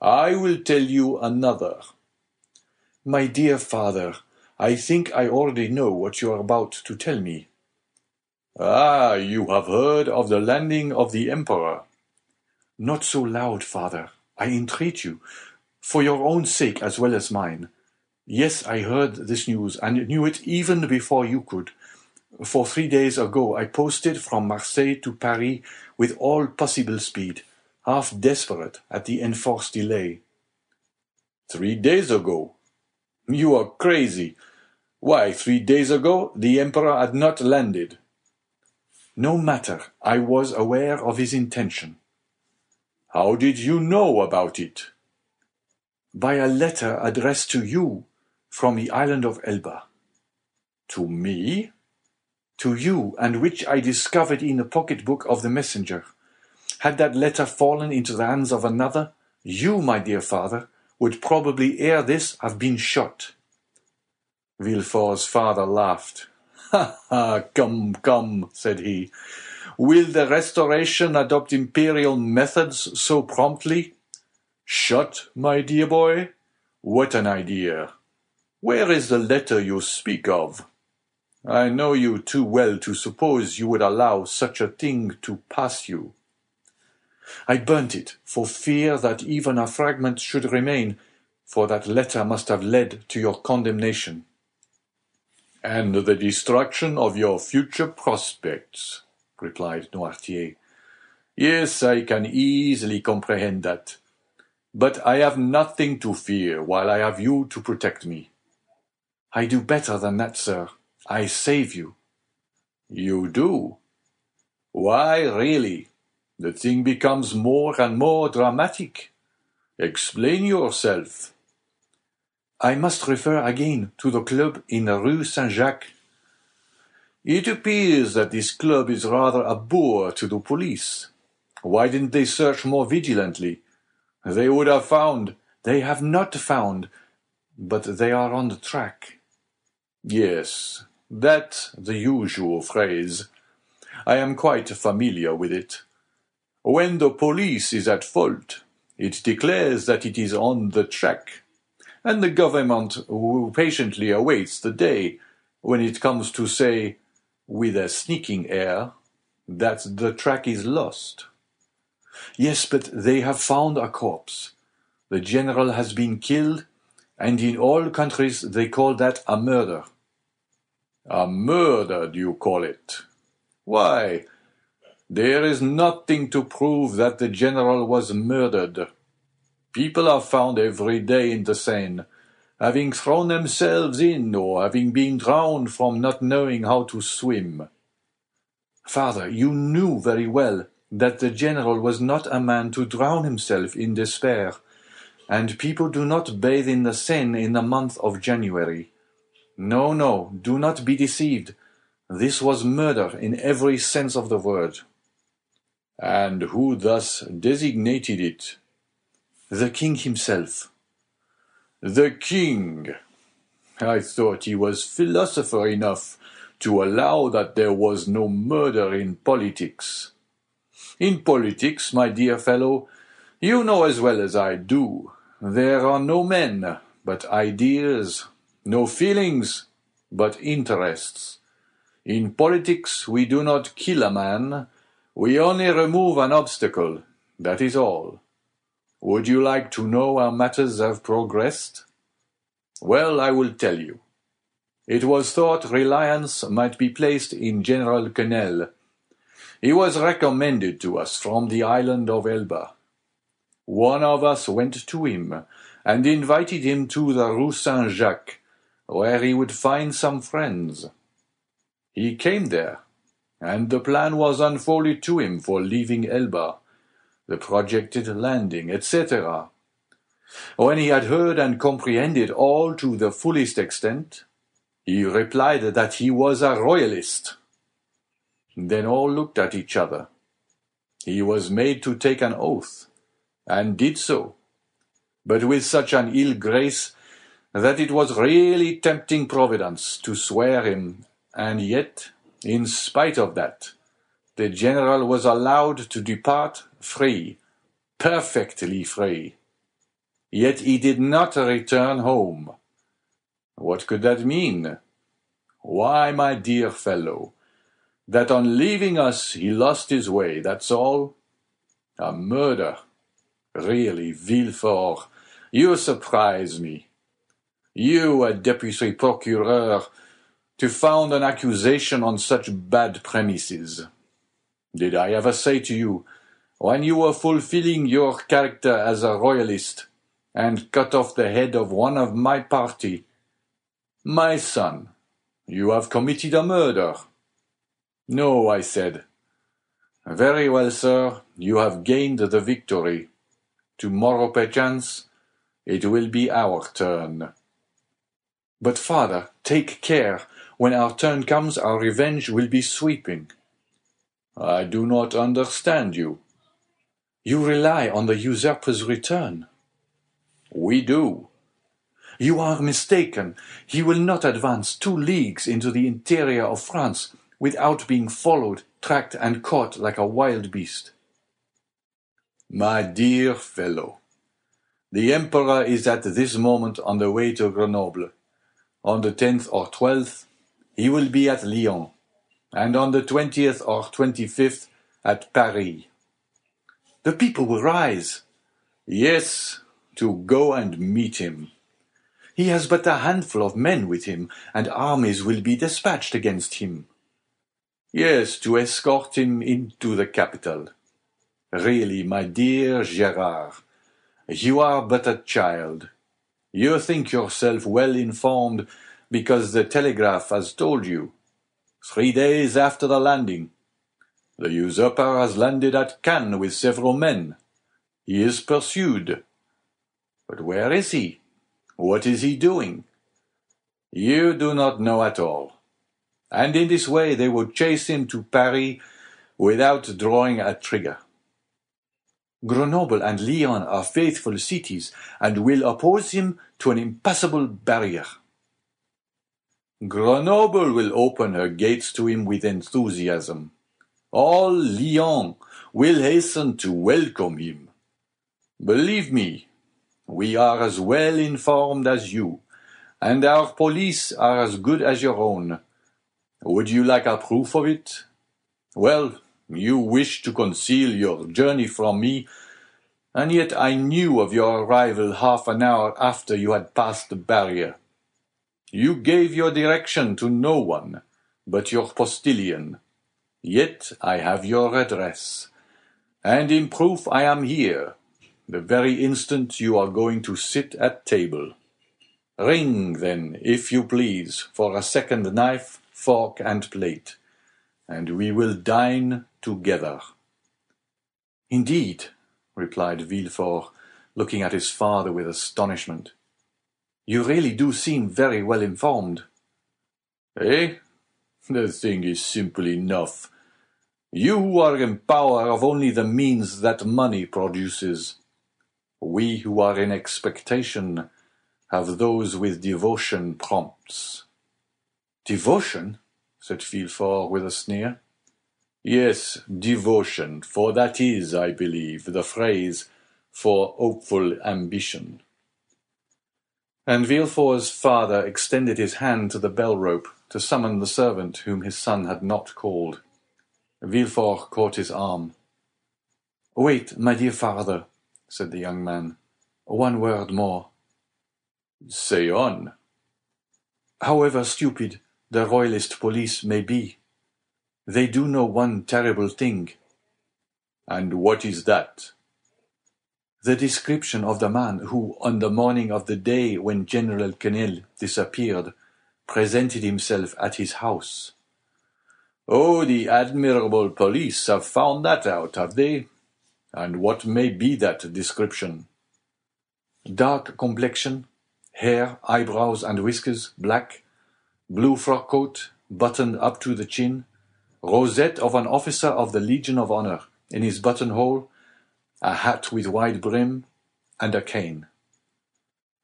Speaker 6: I will tell you another. My dear father, I think I already know what you are about to tell me. Ah, you have heard of the landing of the Emperor. Not so loud, father. I entreat you, for your own sake as well as mine. Yes, I heard this news, and knew it even before you could. For three days ago I posted from Marseilles to Paris with all possible speed, half desperate at the enforced delay. Three days ago? You are crazy. Why, three days ago the Emperor had not landed. No matter, I was aware of his intention. How did you know about it? By a letter addressed to you from the island of Elba. To me? To you, and which I discovered in the pocket-book of the messenger. Had that letter fallen into the hands of another, you, my dear father, would probably ere this have been shot. Villefort's father laughed. Ha, ha, come, come, said he. Will the Restoration adopt imperial methods so promptly? Shut, my dear boy? What an idea! Where is the letter you speak of? I know you too well to suppose you would allow such a thing to pass you. I burnt it, for fear that even a fragment should remain, for that letter must have led to your condemnation. And the destruction of your future prospects replied Noirtier. Yes, I can easily comprehend that. But I have nothing to fear while I have you to protect me. I do better than that, sir. I save you. You do? Why, really, the thing becomes more and more dramatic. Explain yourself. I must refer again to the club in Rue Saint Jacques it appears that this club is rather a bore to the police. Why didn't they search more vigilantly? They would have found. They have not found, but they are on the track. Yes, that's the usual phrase. I am quite familiar with it. When the police is at fault, it declares that it is on the track, and the government patiently awaits the day when it comes to say, with a sneaking air, that the track is lost. Yes, but they have found a corpse. The general has been killed, and in all countries they call that a murder. A murder, do you call it? Why, there is nothing to prove that the general was murdered. People are found every day in the Seine, having thrown themselves in or having been drowned from not knowing how to swim. Father, you knew very well that the general was not a man to drown himself in despair, and people do not bathe in the Seine in the month of January. No, no, do not be deceived. This was murder in every sense of the word. And who thus designated it? The king himself. The king! I thought he was philosopher enough to allow that there was no murder in politics. In politics, my dear fellow, you know as well as I do, there are no men, but ideas, no feelings, but interests. In politics, we do not kill a man, we only remove an obstacle, that is all. Would you like to know how matters have progressed? Well, I will tell you. It was thought reliance might be placed in General Quesnel. He was recommended to us from the island of Elba. One of us went to him and invited him to the Rue Saint Jacques, where he would find some friends. He came there and the plan was unfolded to him for leaving Elba, the projected landing, etc. When he had heard and comprehended all to the fullest extent, he replied that he was a royalist. Then all looked at each other. He was made to take an oath, and did so, but with such an ill grace that it was really tempting Providence to swear him, and yet in spite of that, the general was allowed to depart free, perfectly free. Yet he did not return home. What could that mean? Why, my dear fellow, that on leaving us he lost his way, that's all. A murder. Really, Villefort, you surprise me. You, a deputy procureur, to found an accusation on such bad premises. Did I ever say to you, when you were fulfilling your character as a royalist, and cut off the head of one of my party, My son, you have committed a murder. No, I said. Very well, sir, you have gained the victory. Tomorrow, perchance, it will be our turn. But, father, take care when our turn comes, our revenge will be sweeping. I do not understand you. You rely on the usurper's return. We do. You are mistaken. He will not advance two leagues into the interior of France without being followed, tracked, and caught like a wild beast. My dear fellow, the Emperor is at this moment on the way to Grenoble. On the tenth or twelfth, he will be at Lyons, and on the 20th or 25th at Paris. The people will rise. Yes, to go and meet him. He has but a handful of men with him, and armies will be dispatched against him. Yes, to escort him into the capital. Really, my dear Gerard, you are but a child. You think yourself well informed because the telegraph has told you. Three days after the landing, the usurper has landed at Cannes with several men. He is pursued. But where is he? What is he doing? You do not know at all. And in this way they will chase him to Paris without drawing a trigger. Grenoble and Lyon are faithful cities and will oppose him to an impassable barrier. Grenoble will open her gates to him with enthusiasm. All Lyons will hasten to welcome him. Believe me, we are as well informed as you, and our police are as good as your own. Would you like a proof of it? Well, you wish to conceal your journey from me, and yet I knew of your arrival half an hour after you had passed the barrier. You gave your direction to no one but your postilion. Yet I have your address, and in proof I am here, the very instant you are going to sit at table. Ring, then, if you please, for a second knife, fork, and plate, and we will dine together.
Speaker 7: Indeed, replied Villefort, looking at his father with astonishment. You really do seem very well informed.
Speaker 6: Eh? The thing is simple enough. You who are in power of only the means that money produces. We who are in expectation have those with devotion prompts.
Speaker 7: Devotion? said Villefort with a sneer.
Speaker 6: Yes, devotion, for that is, I believe, the phrase for hopeful ambition.
Speaker 7: And Villefort's father extended his hand to the bell rope to summon the servant whom his son had not called. Villefort caught his arm. Wait, my dear father, said the young man. One word more.
Speaker 6: Say on.
Speaker 7: However stupid the royalist police may be, they do know one terrible thing.
Speaker 6: And what is that?
Speaker 7: The description of the man who, on the morning of the day when General Quesnel disappeared, presented himself at his house.
Speaker 6: Oh, the admirable police have found that out, have they? And what may be that description?
Speaker 7: Dark complexion, hair, eyebrows, and whiskers, black, blue frock coat, buttoned up to the chin, rosette of an officer of the Legion of Honor in his buttonhole, a hat with wide brim, and a cane.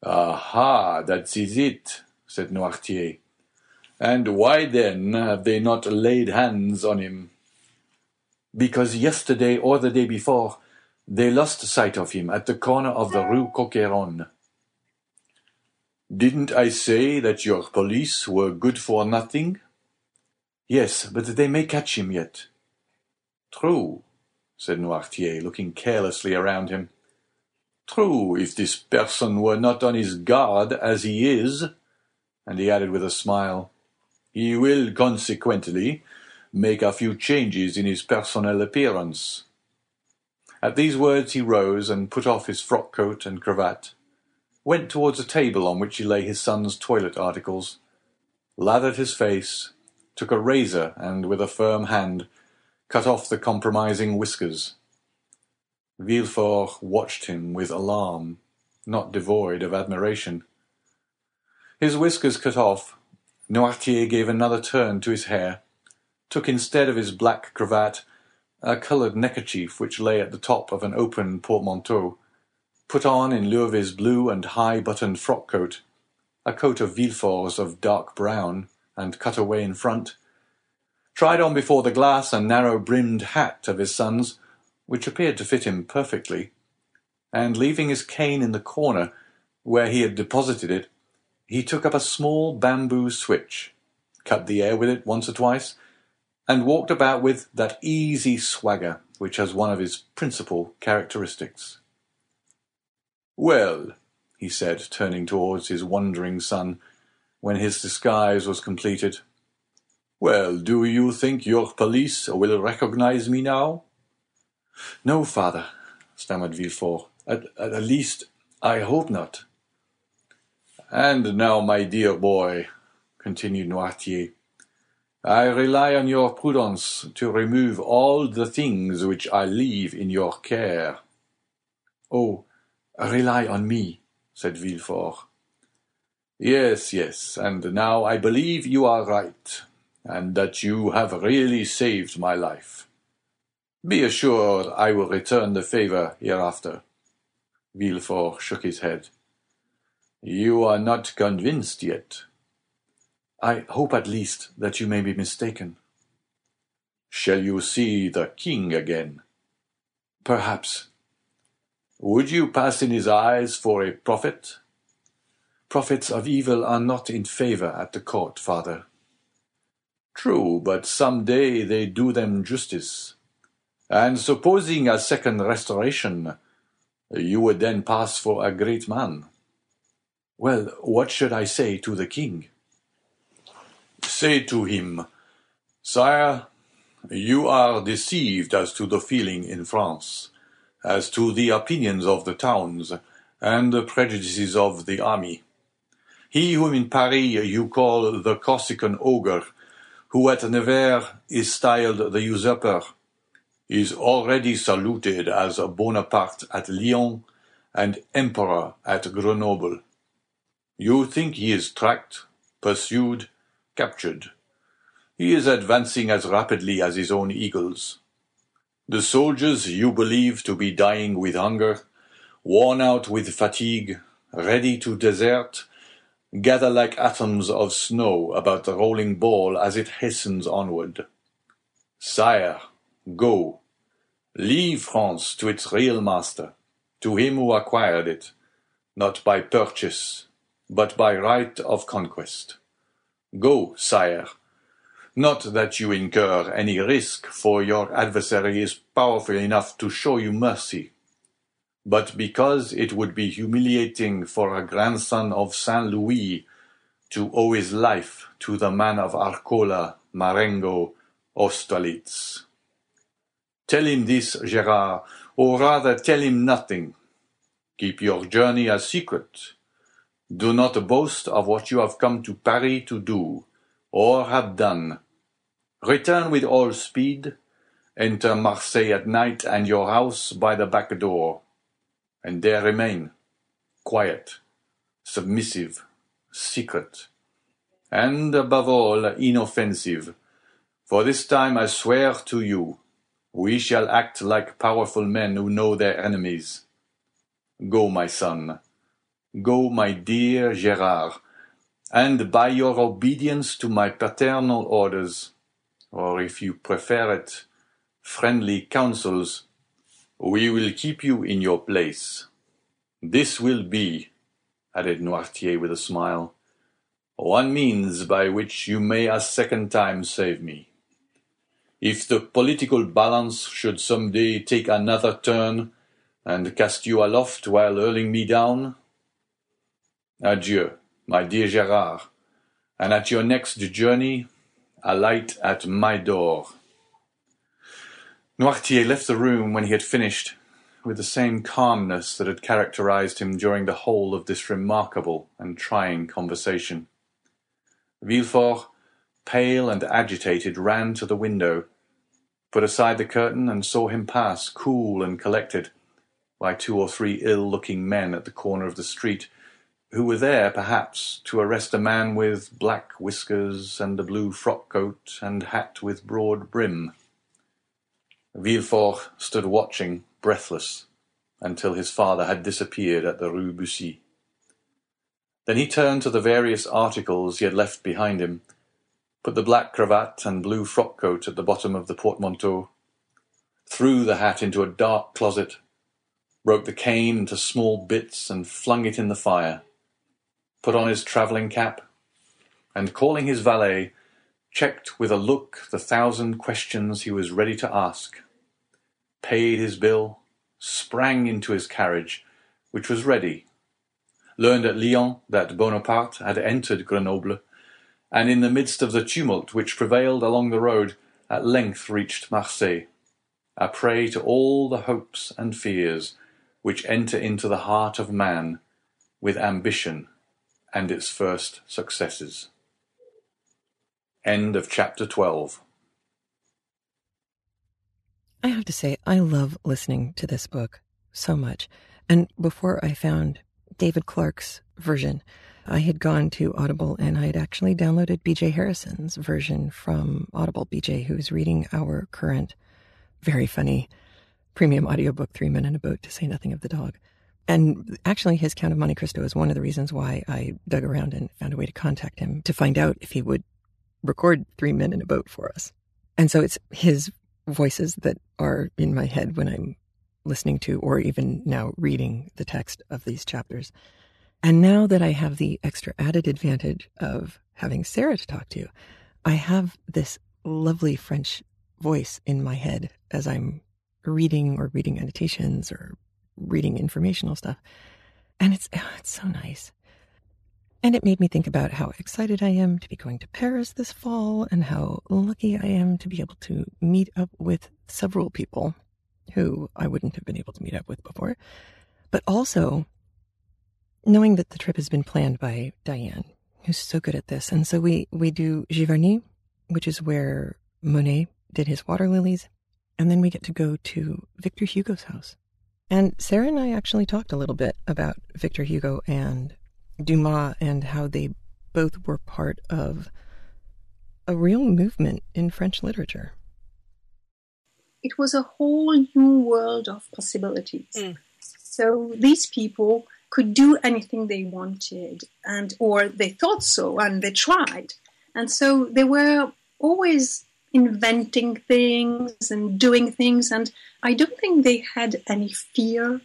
Speaker 6: Aha, that is it, said Noirtier. And why then have they not laid hands on him?
Speaker 7: Because yesterday or the day before they lost sight of him at the corner of the Rue Coq
Speaker 6: Didn't I say that your police were good for nothing?
Speaker 7: Yes, but they may catch him yet.
Speaker 6: True, said Noirtier, looking carelessly around him. True, if this person were not on his guard as he is, and he added with a smile, he will consequently make a few changes in his personal appearance.
Speaker 7: At these words he rose and put off his frock coat and cravat, went towards a table on which he lay his son's toilet articles, lathered his face, took a razor and, with a firm hand, cut off the compromising whiskers. Villefort watched him with alarm, not devoid of admiration. His whiskers cut off, Noirtier gave another turn to his hair, took instead of his black cravat a coloured neckerchief which lay at the top of an open portmanteau, put on in lieu of his blue and high-buttoned frock-coat, a coat of Villefort's of dark brown, and cut away in front, tried on before the glass a narrow-brimmed hat of his son's, which appeared to fit him perfectly, and leaving his cane in the corner where he had deposited it, he took up a small bamboo switch, cut the air with it once or twice, and walked about with that easy swagger which has one of his principal characteristics.
Speaker 6: Well, he said, turning towards his wondering son, when his disguise was completed. Well, do you think your police will recognize me now?
Speaker 7: No, father, stammered Villefort. At, least, I hope not.
Speaker 6: And now, my dear boy, continued Noirtier, I rely on your prudence to remove all the things which I leave in your care.
Speaker 7: Oh, rely on me, said Villefort.
Speaker 6: Yes, yes, and now I believe you are right, and that you have really saved my life. Be assured I will return the favour hereafter.
Speaker 7: Villefort shook his head.
Speaker 6: You are not convinced yet.
Speaker 7: I hope at least that you may be mistaken.
Speaker 6: Shall you see the king again?
Speaker 8: Perhaps.
Speaker 6: Would you pass in his eyes for a prophet?
Speaker 8: Prophets of evil are not in favor at the court, father.
Speaker 6: True, but some day they do them justice. And supposing a second restoration, you would then pass for a great man.
Speaker 8: Well, what should I say to the king?
Speaker 6: Say to him, Sire, you are deceived as to the feeling in France, as to the opinions of the towns, and the prejudices of the army. He whom in Paris you call the Corsican ogre, who at Nevers is styled the usurper, is already saluted as Bonaparte at Lyons and Emperor at Grenoble. You think he is tracked, pursued, captured. He is advancing as rapidly as his own eagles. The soldiers you believe to be dying with hunger, worn out with fatigue, ready to desert, gather like atoms of snow about the rolling ball as it hastens onward. Sire, go. Leave France to its real master, to him who acquired it, not by purchase, but by right of conquest. Go, sire. Not that you incur any risk, for your adversary is powerful enough to show you mercy, but because it would be humiliating for a grandson of Saint Louis to owe his life to the man of Arcola, Marengo, Austerlitz. Tell him this, Gerard, or rather tell him nothing. Keep your journey a secret, do not boast of what you have come to Paris to do, or have done. Return with all speed, enter Marseille at night and your house by the back door, and there remain, quiet, submissive, secret, and above all inoffensive, for this time I swear to you, we shall act like powerful men who know their enemies. Go, my son. Go, my dear Gerard, and by your obedience to my paternal orders, or if you prefer it, friendly counsels, we will keep you in your place. This will be, added Noirtier with a smile, one means by which you may a second time save me. If the political balance should some day take another turn, and cast you aloft while hurling me down, Adieu, my dear Gerard, and at your next journey, alight at my door. Noirtier left the room when he had finished, with the same calmness that had characterized him during the whole of this remarkable and trying conversation. Villefort, pale and agitated, ran to the window, put aside the curtain, and saw him pass, cool and collected, by two or three ill-looking men at the corner of the street, who were there, perhaps, to arrest a man with black whiskers and a blue frock-coat and hat with broad brim. Villefort stood watching, breathless, until his father had disappeared at the Rue Bussy. Then he turned to the various articles he had left behind him, put the black cravat and blue frock-coat at the bottom of the portmanteau, threw the hat into a dark closet, broke the cane into small bits and flung it in the fire put on his travelling cap, and calling his valet, checked with a look the thousand questions he was ready to ask, paid his bill, sprang into his carriage, which was ready, learned at Lyons that Bonaparte had entered Grenoble, and in the midst of the tumult which prevailed along the road, at length reached Marseille, a prey to all the hopes and fears which enter into the heart of man with ambition and its first successes. End of chapter 12.
Speaker 1: I have to say, I love listening to this book so much. And before I found David Clark's version, I had gone to Audible and I had actually downloaded BJ Harrison's version from Audible. BJ, who's reading our current, very funny premium audiobook, Three Men in a Boat, to say nothing of the dog. And actually, his Count of Monte Cristo is one of the reasons why I dug around and found a way to contact him to find out if he would record Three Men in a Boat for us. And so it's his voices that are in my head when I'm listening to or even now reading the text of these chapters. And now that I have the extra added advantage of having Sarah to talk to, I have this lovely French voice in my head as I'm reading or reading annotations or reading informational stuff. And it's, oh, it's so nice. And it made me think about how excited I am to be going to Paris this fall and how lucky I am to be able to meet up with several people who I wouldn't have been able to meet up with before. But also knowing that the trip has been planned by Diane, who's so good at this. And so we, we do Giverny, which is where Monet did his water lilies. And then we get to go to Victor Hugo's house. And Sarah and I actually talked a little bit about Victor Hugo and Dumas and how they both were part of a real movement in French literature.
Speaker 5: It was a whole new world of possibilities. Mm. So these people could do anything they wanted and or they thought so and they tried. And so they were always inventing things and doing things and I don't think they had any fear.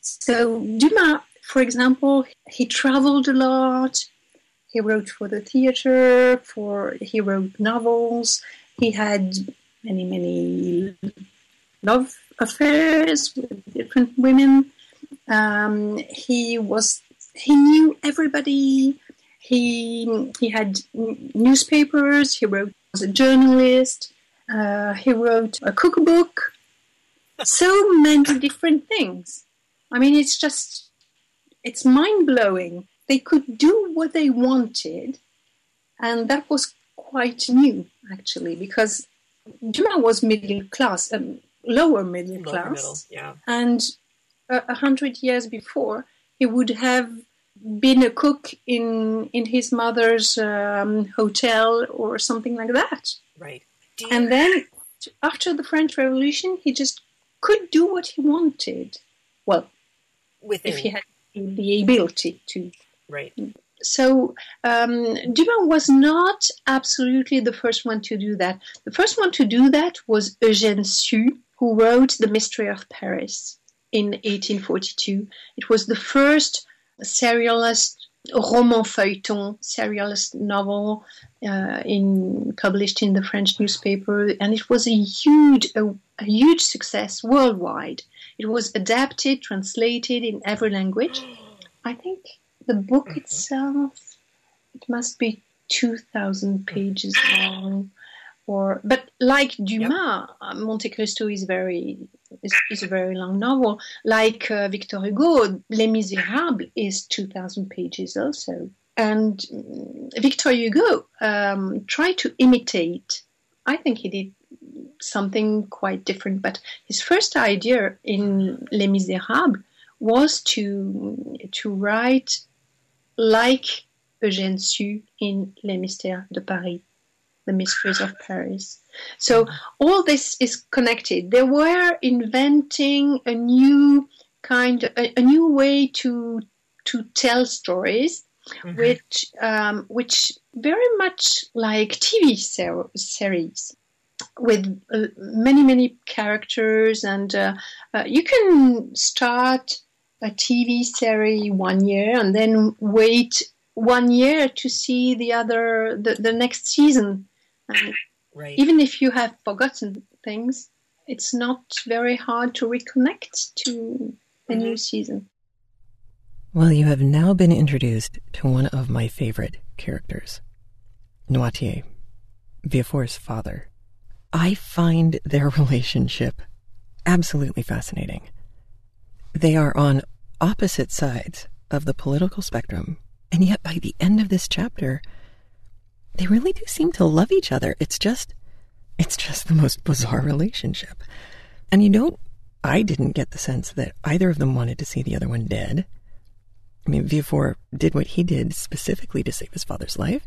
Speaker 5: So Dumas for example, he traveled a lot. He wrote for the theater, for he wrote novels. He had many, many love affairs with different women. Um, he was he knew everybody. He he had newspapers. He wrote as a journalist. Uh, he wrote a cookbook. So many different things. I mean, it's just it's mind blowing. They could do what they wanted, and that was quite new actually because Dumas was middle class, um, lower middle lower class, middle,
Speaker 3: yeah.
Speaker 5: and a hundred years before he would have been a cook in in his mother's um, hotel or something like that.
Speaker 3: Right.
Speaker 5: You... And then after the French Revolution, he just could do what he wanted. Well,
Speaker 3: Within.
Speaker 5: if he had the ability to.
Speaker 3: Right.
Speaker 5: So um, Dumas was not absolutely the first one to do that. The first one to do that was Eugène Sue, who wrote The Mystery of Paris in 1842. It was the first serialist roman feuilleton, serialist novel uh, in published in the French newspaper, and it was a huge, a, a huge success worldwide. It was adapted, translated in every language. I think the book mm-hmm. itself it must be two thousand pages long. Or, but like Dumas, yep. Monte Cristo is very is, is, a very long novel. Like uh, Victor Hugo, Les Miserables is two thousand pages also. And mm, Victor Hugo um, tried to imitate. I think he did something quite different. But his first idea in Les Miserables was to to write like Eugène Sue in Les Mystères de Paris, The Mysteries of Paris. So all this is connected. They were inventing a new kind, a, a new way to to tell stories, mm-hmm. which um, which very much like TV ser- series with uh, many many characters and uh, uh, you can start a tv series one year and then wait one year to see the other the, the next season and
Speaker 3: right.
Speaker 5: even if you have forgotten things it's not very hard to reconnect to a mm-hmm. new season
Speaker 1: well you have now been introduced to one of my favorite characters noirtier villefort's father I find their relationship absolutely fascinating. They are on opposite sides of the political spectrum, and yet by the end of this chapter, they really do seem to love each other. It's just, it's just the most bizarre relationship. And you don't, I didn't get the sense that either of them wanted to see the other one dead. I mean, Villefort did what he did specifically to save his father's life.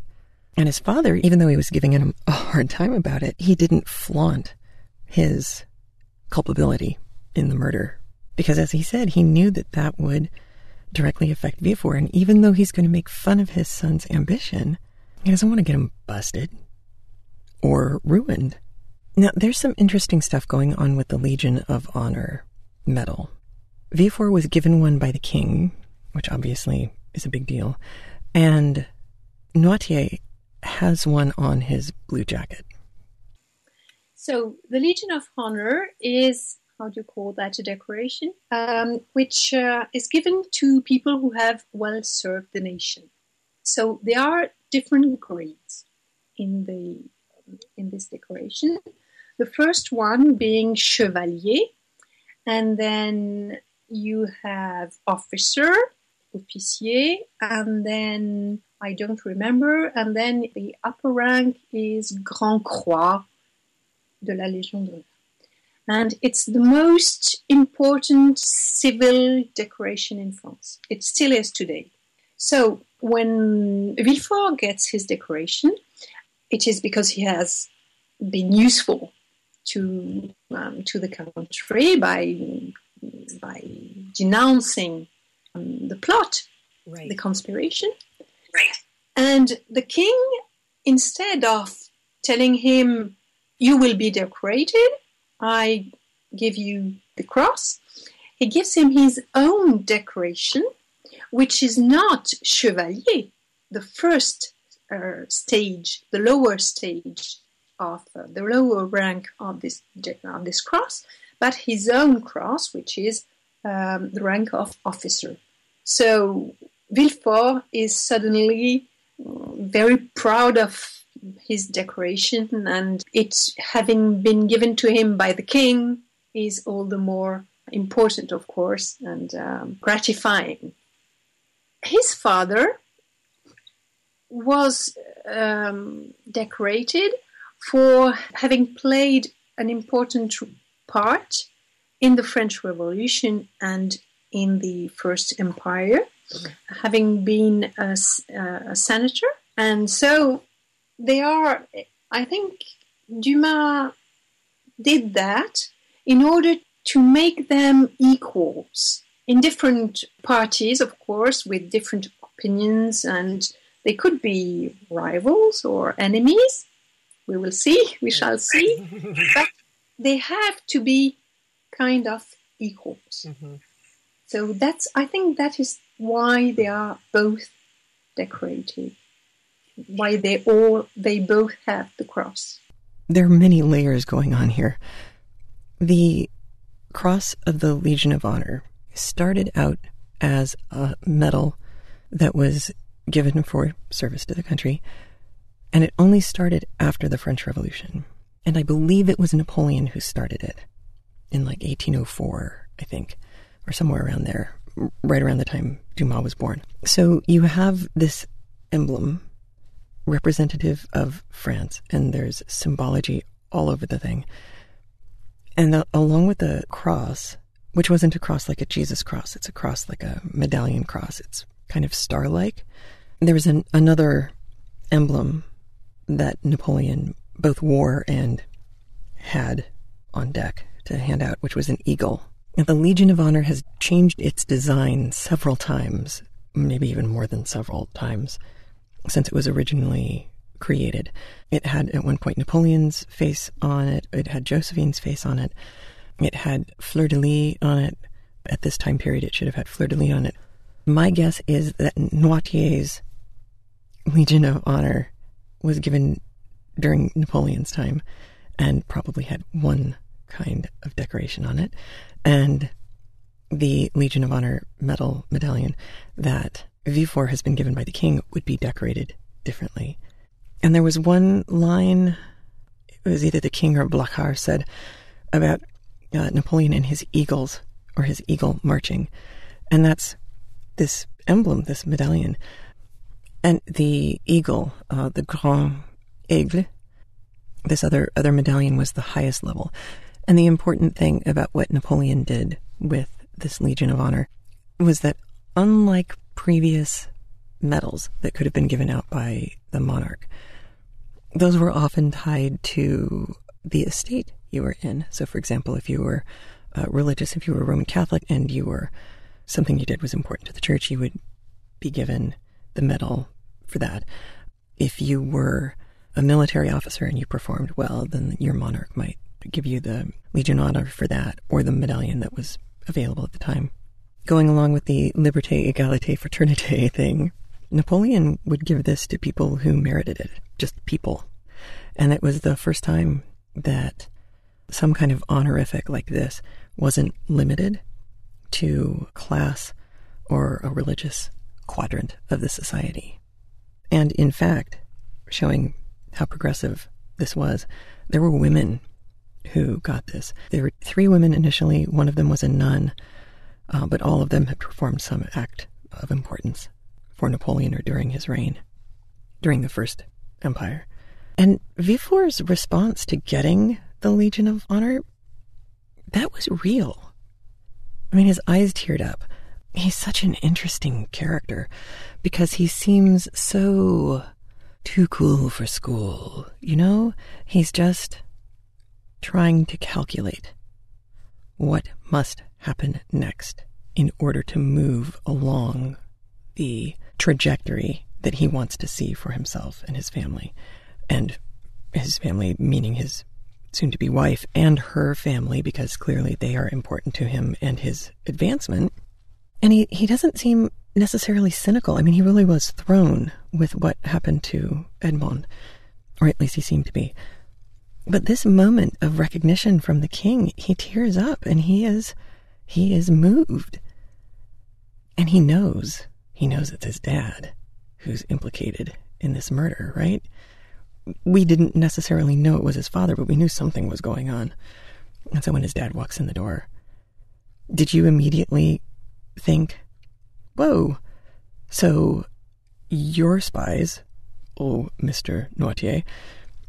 Speaker 1: And his father, even though he was giving him a hard time about it, he didn't flaunt his culpability in the murder. Because as he said, he knew that that would directly affect Villefort. And even though he's going to make fun of his son's ambition, he doesn't want to get him busted or ruined. Now, there's some interesting stuff going on with the Legion of Honor medal. Villefort was given one by the king, which obviously is a big deal, and Noirtier has one on his blue jacket.
Speaker 5: So the Legion of Honor is how do you call that a decoration, um, which uh, is given to people who have well served the nation. So there are different grades in the in this decoration. The first one being chevalier, and then you have officer, officier, and then I don't remember, and then the upper rank is Grand Croix de la Légion d'honneur. And it's the most important civil decoration in France. It still is today. So when Villefort gets his decoration, it is because he has been useful to um, to the country by by denouncing um, the plot, right. the conspiration.
Speaker 3: Right.
Speaker 5: And the king, instead of telling him, "You will be decorated," I give you the cross. He gives him his own decoration, which is not chevalier, the first uh, stage, the lower stage of uh, the lower rank of this of this cross, but his own cross, which is um, the rank of officer. So Villefort is suddenly mm, very proud of his decoration, and it's having been given to him by the king is all the more important, of course, and um, gratifying. His father was um, decorated for having played an important part in the French Revolution and in the First Empire, having been a, a senator. And so they are, I think Dumas did that in order to make them equals in different parties, of course, with different opinions, and they could be rivals or enemies. We will see, we shall see. but they have to be kind of equals. Mm-hmm. So that's, I think that is why they are both decorated why they all they both have the cross.
Speaker 1: There are many layers going on here. The cross of the Legion of Honor started out as a medal that was given for service to the country, and it only started after the French Revolution. And I believe it was Napoleon who started it in like 1804, I think, or somewhere around there, right around the time Dumas was born. So you have this emblem representative of France, and there's symbology all over the thing. And the, along with the cross, which wasn't a cross like a Jesus cross, it's a cross like a medallion cross. It's kind of star like. There was an, another emblem that Napoleon both wore and had on deck to hand out, which was an eagle. And the Legion of Honor has changed its design several times, maybe even more than several times since it was originally created. It had at one point Napoleon's face on it, it had Josephine's face on it, it had Fleur de Lis on it. At this time period, it should have had Fleur de Lis on it. My guess is that Noirtier's Legion of Honor was given during Napoleon's time and probably had one kind of decoration on it. And the Legion of Honor medal medallion that Villefort has been given by the king would be decorated differently. And there was one line, it was either the king or Blacas said about uh, Napoleon and his eagles, or his eagle marching. And that's this emblem, this medallion. And the eagle, uh, the Grand Aigle, this other, other medallion was the highest level. And the important thing about what Napoleon did with this Legion of Honor was that unlike previous medals that could have been given out by the monarch. Those were often tied to the estate you were in. So, for example, if you were uh, religious, if you were Roman Catholic and you were something you did was important to the church, you would be given the medal for that. If you were a military officer and you performed well, then your monarch might give you the Legion Honor for that or the medallion that was available at the time. Going along with the Liberté, Égalité, Fraternité thing, Napoleon would give this to people who merited it, just people. And it was the first time that some kind of honorific like this wasn't limited to class or a religious quadrant of the society. And in fact, showing how progressive this was, there were women who got this. There were three women initially, one of them was a nun, uh, but all of them had performed some act of importance for Napoleon or during his reign, during the First Empire. And Villefort's response to getting the Legion of Honor, that was real. I mean, his eyes teared up. He's such an interesting character because he seems so too cool for school. You know, he's just trying to calculate what must happen next in order to move along the trajectory that he wants to see for himself and his family. And his family, meaning his soon to be wife and her family, because clearly they are important to him and his advancement. And he, he doesn't seem necessarily cynical. I mean, he really was thrown with what happened to Edmond, or at least he seemed to be. But this moment of recognition from the king, he tears up and he is he is moved. And he knows, he knows it's his dad who's implicated in this murder, right? We didn't necessarily know it was his father, but we knew something was going on. And so when his dad walks in the door, did you immediately think, whoa, so your spies, oh, Mr. Noirtier,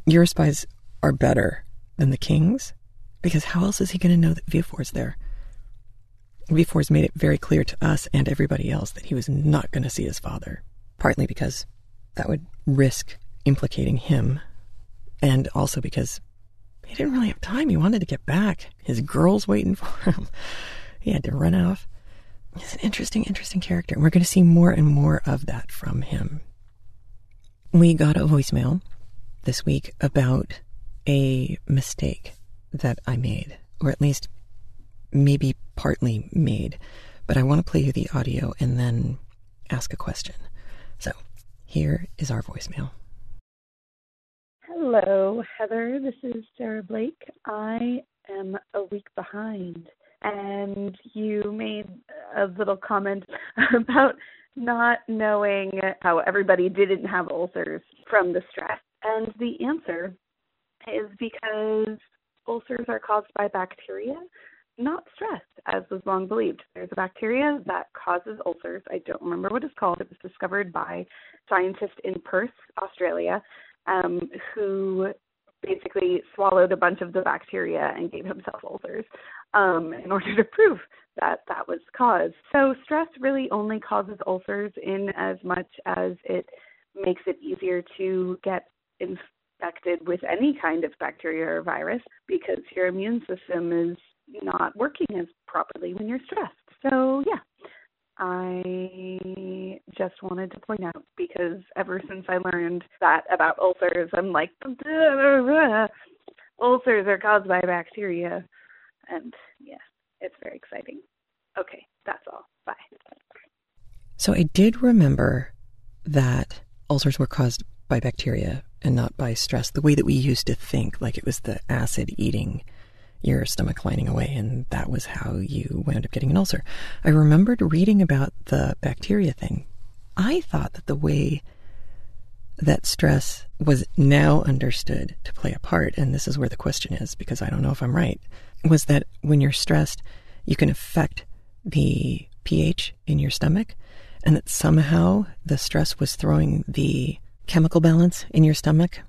Speaker 1: your spies are better than the king's? Because how else is he going to know that Villefort's there? Villefort's made it very clear to us and everybody else that he was not going to see his father, partly because that would risk implicating him, and also because he didn't really have time. He wanted to get back. His girl's waiting for him. He had to run off. He's an interesting, interesting character. And we're going to see more and more of that from him. We got a voicemail this week about a mistake that I made, or at least maybe partly made. But I want to play you the audio and then ask a question. So here is our voicemail.
Speaker 9: Hello, Heather. This is Sarah Blake. I am a week behind. And you made a little comment about not knowing how everybody didn't have ulcers from the stress. And the answer is because ulcers are caused by bacteria, not stress, as was long believed. There's a bacteria that causes ulcers. I don't remember what it's called. It was discovered by scientists in Perth, Australia, um, who basically swallowed a bunch of the bacteria and gave himself ulcers um, in order to prove that that was caused. So stress really only causes ulcers in as much as it makes it easier to get infected with any kind of bacteria or virus because your immune system is not working as properly when you're stressed. So yeah, I just wanted to point out because ever since I learned that about ulcers, I'm like, ulcers are caused by bacteria. And yeah, it's very exciting. Okay, that's all. Bye.
Speaker 1: So I did remember that ulcers were caused by bacteria and not by stress, the way that we used to think, like it was the acid eating your stomach lining away, and that was how you wound up getting an ulcer. I remembered reading about the bacteria thing. I thought that the way that stress was now understood to play a part, and this is where the question is because I don't know if I'm right, was that when you're stressed, you can affect the pH in your stomach, and that somehow the stress was throwing the chemical balance in your stomach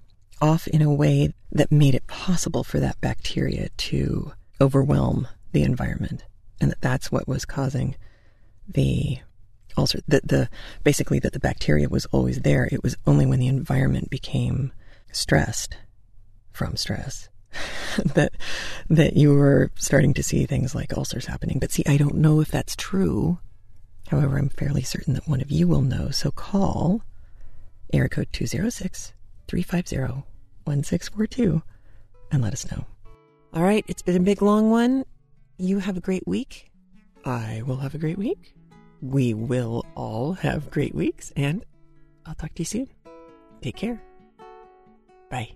Speaker 1: off in a way that made it possible for that bacteria to overwhelm the environment, and that that's what was causing the ulcer. That the basically that the bacteria was always there. It was only when the environment became stressed from stress that that you were starting to see things like ulcers happening. But see, I don't know if that's true. However, I'm fairly certain that one of you will know. So call area code 206 350 1642 and let us know. All right, it's been a big long one. You have a great week. I will have a great week. We will all have great weeks, and I'll talk to you soon. Take care. Bye.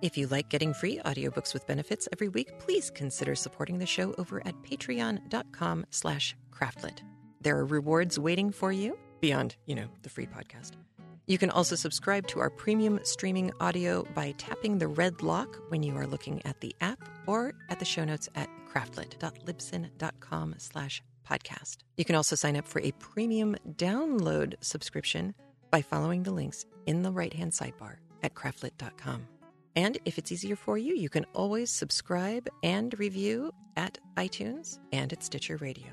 Speaker 1: If you like getting free audiobooks with benefits every week, please consider supporting the show over at patreon.com slash craftlit. There are rewards waiting for you beyond, you know, the free podcast. You can also subscribe to our premium streaming audio by tapping the red lock when you are looking at the app or at the show notes at craftlit.libsyn.com slash podcast. You can also sign up for a premium download subscription by following the links in the right-hand sidebar at craftlit.com. And if it's easier for you, you can always subscribe and review at iTunes and at Stitcher Radio.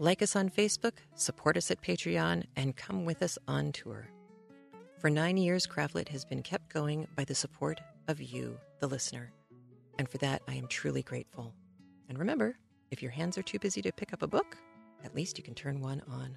Speaker 1: Like us on Facebook, support us at Patreon, and come with us on tour. For nine years, Craftlit has been kept going by the support of you, the listener. And for that, I am truly grateful. And remember, if your hands are too busy to pick up a book, at least you can turn one on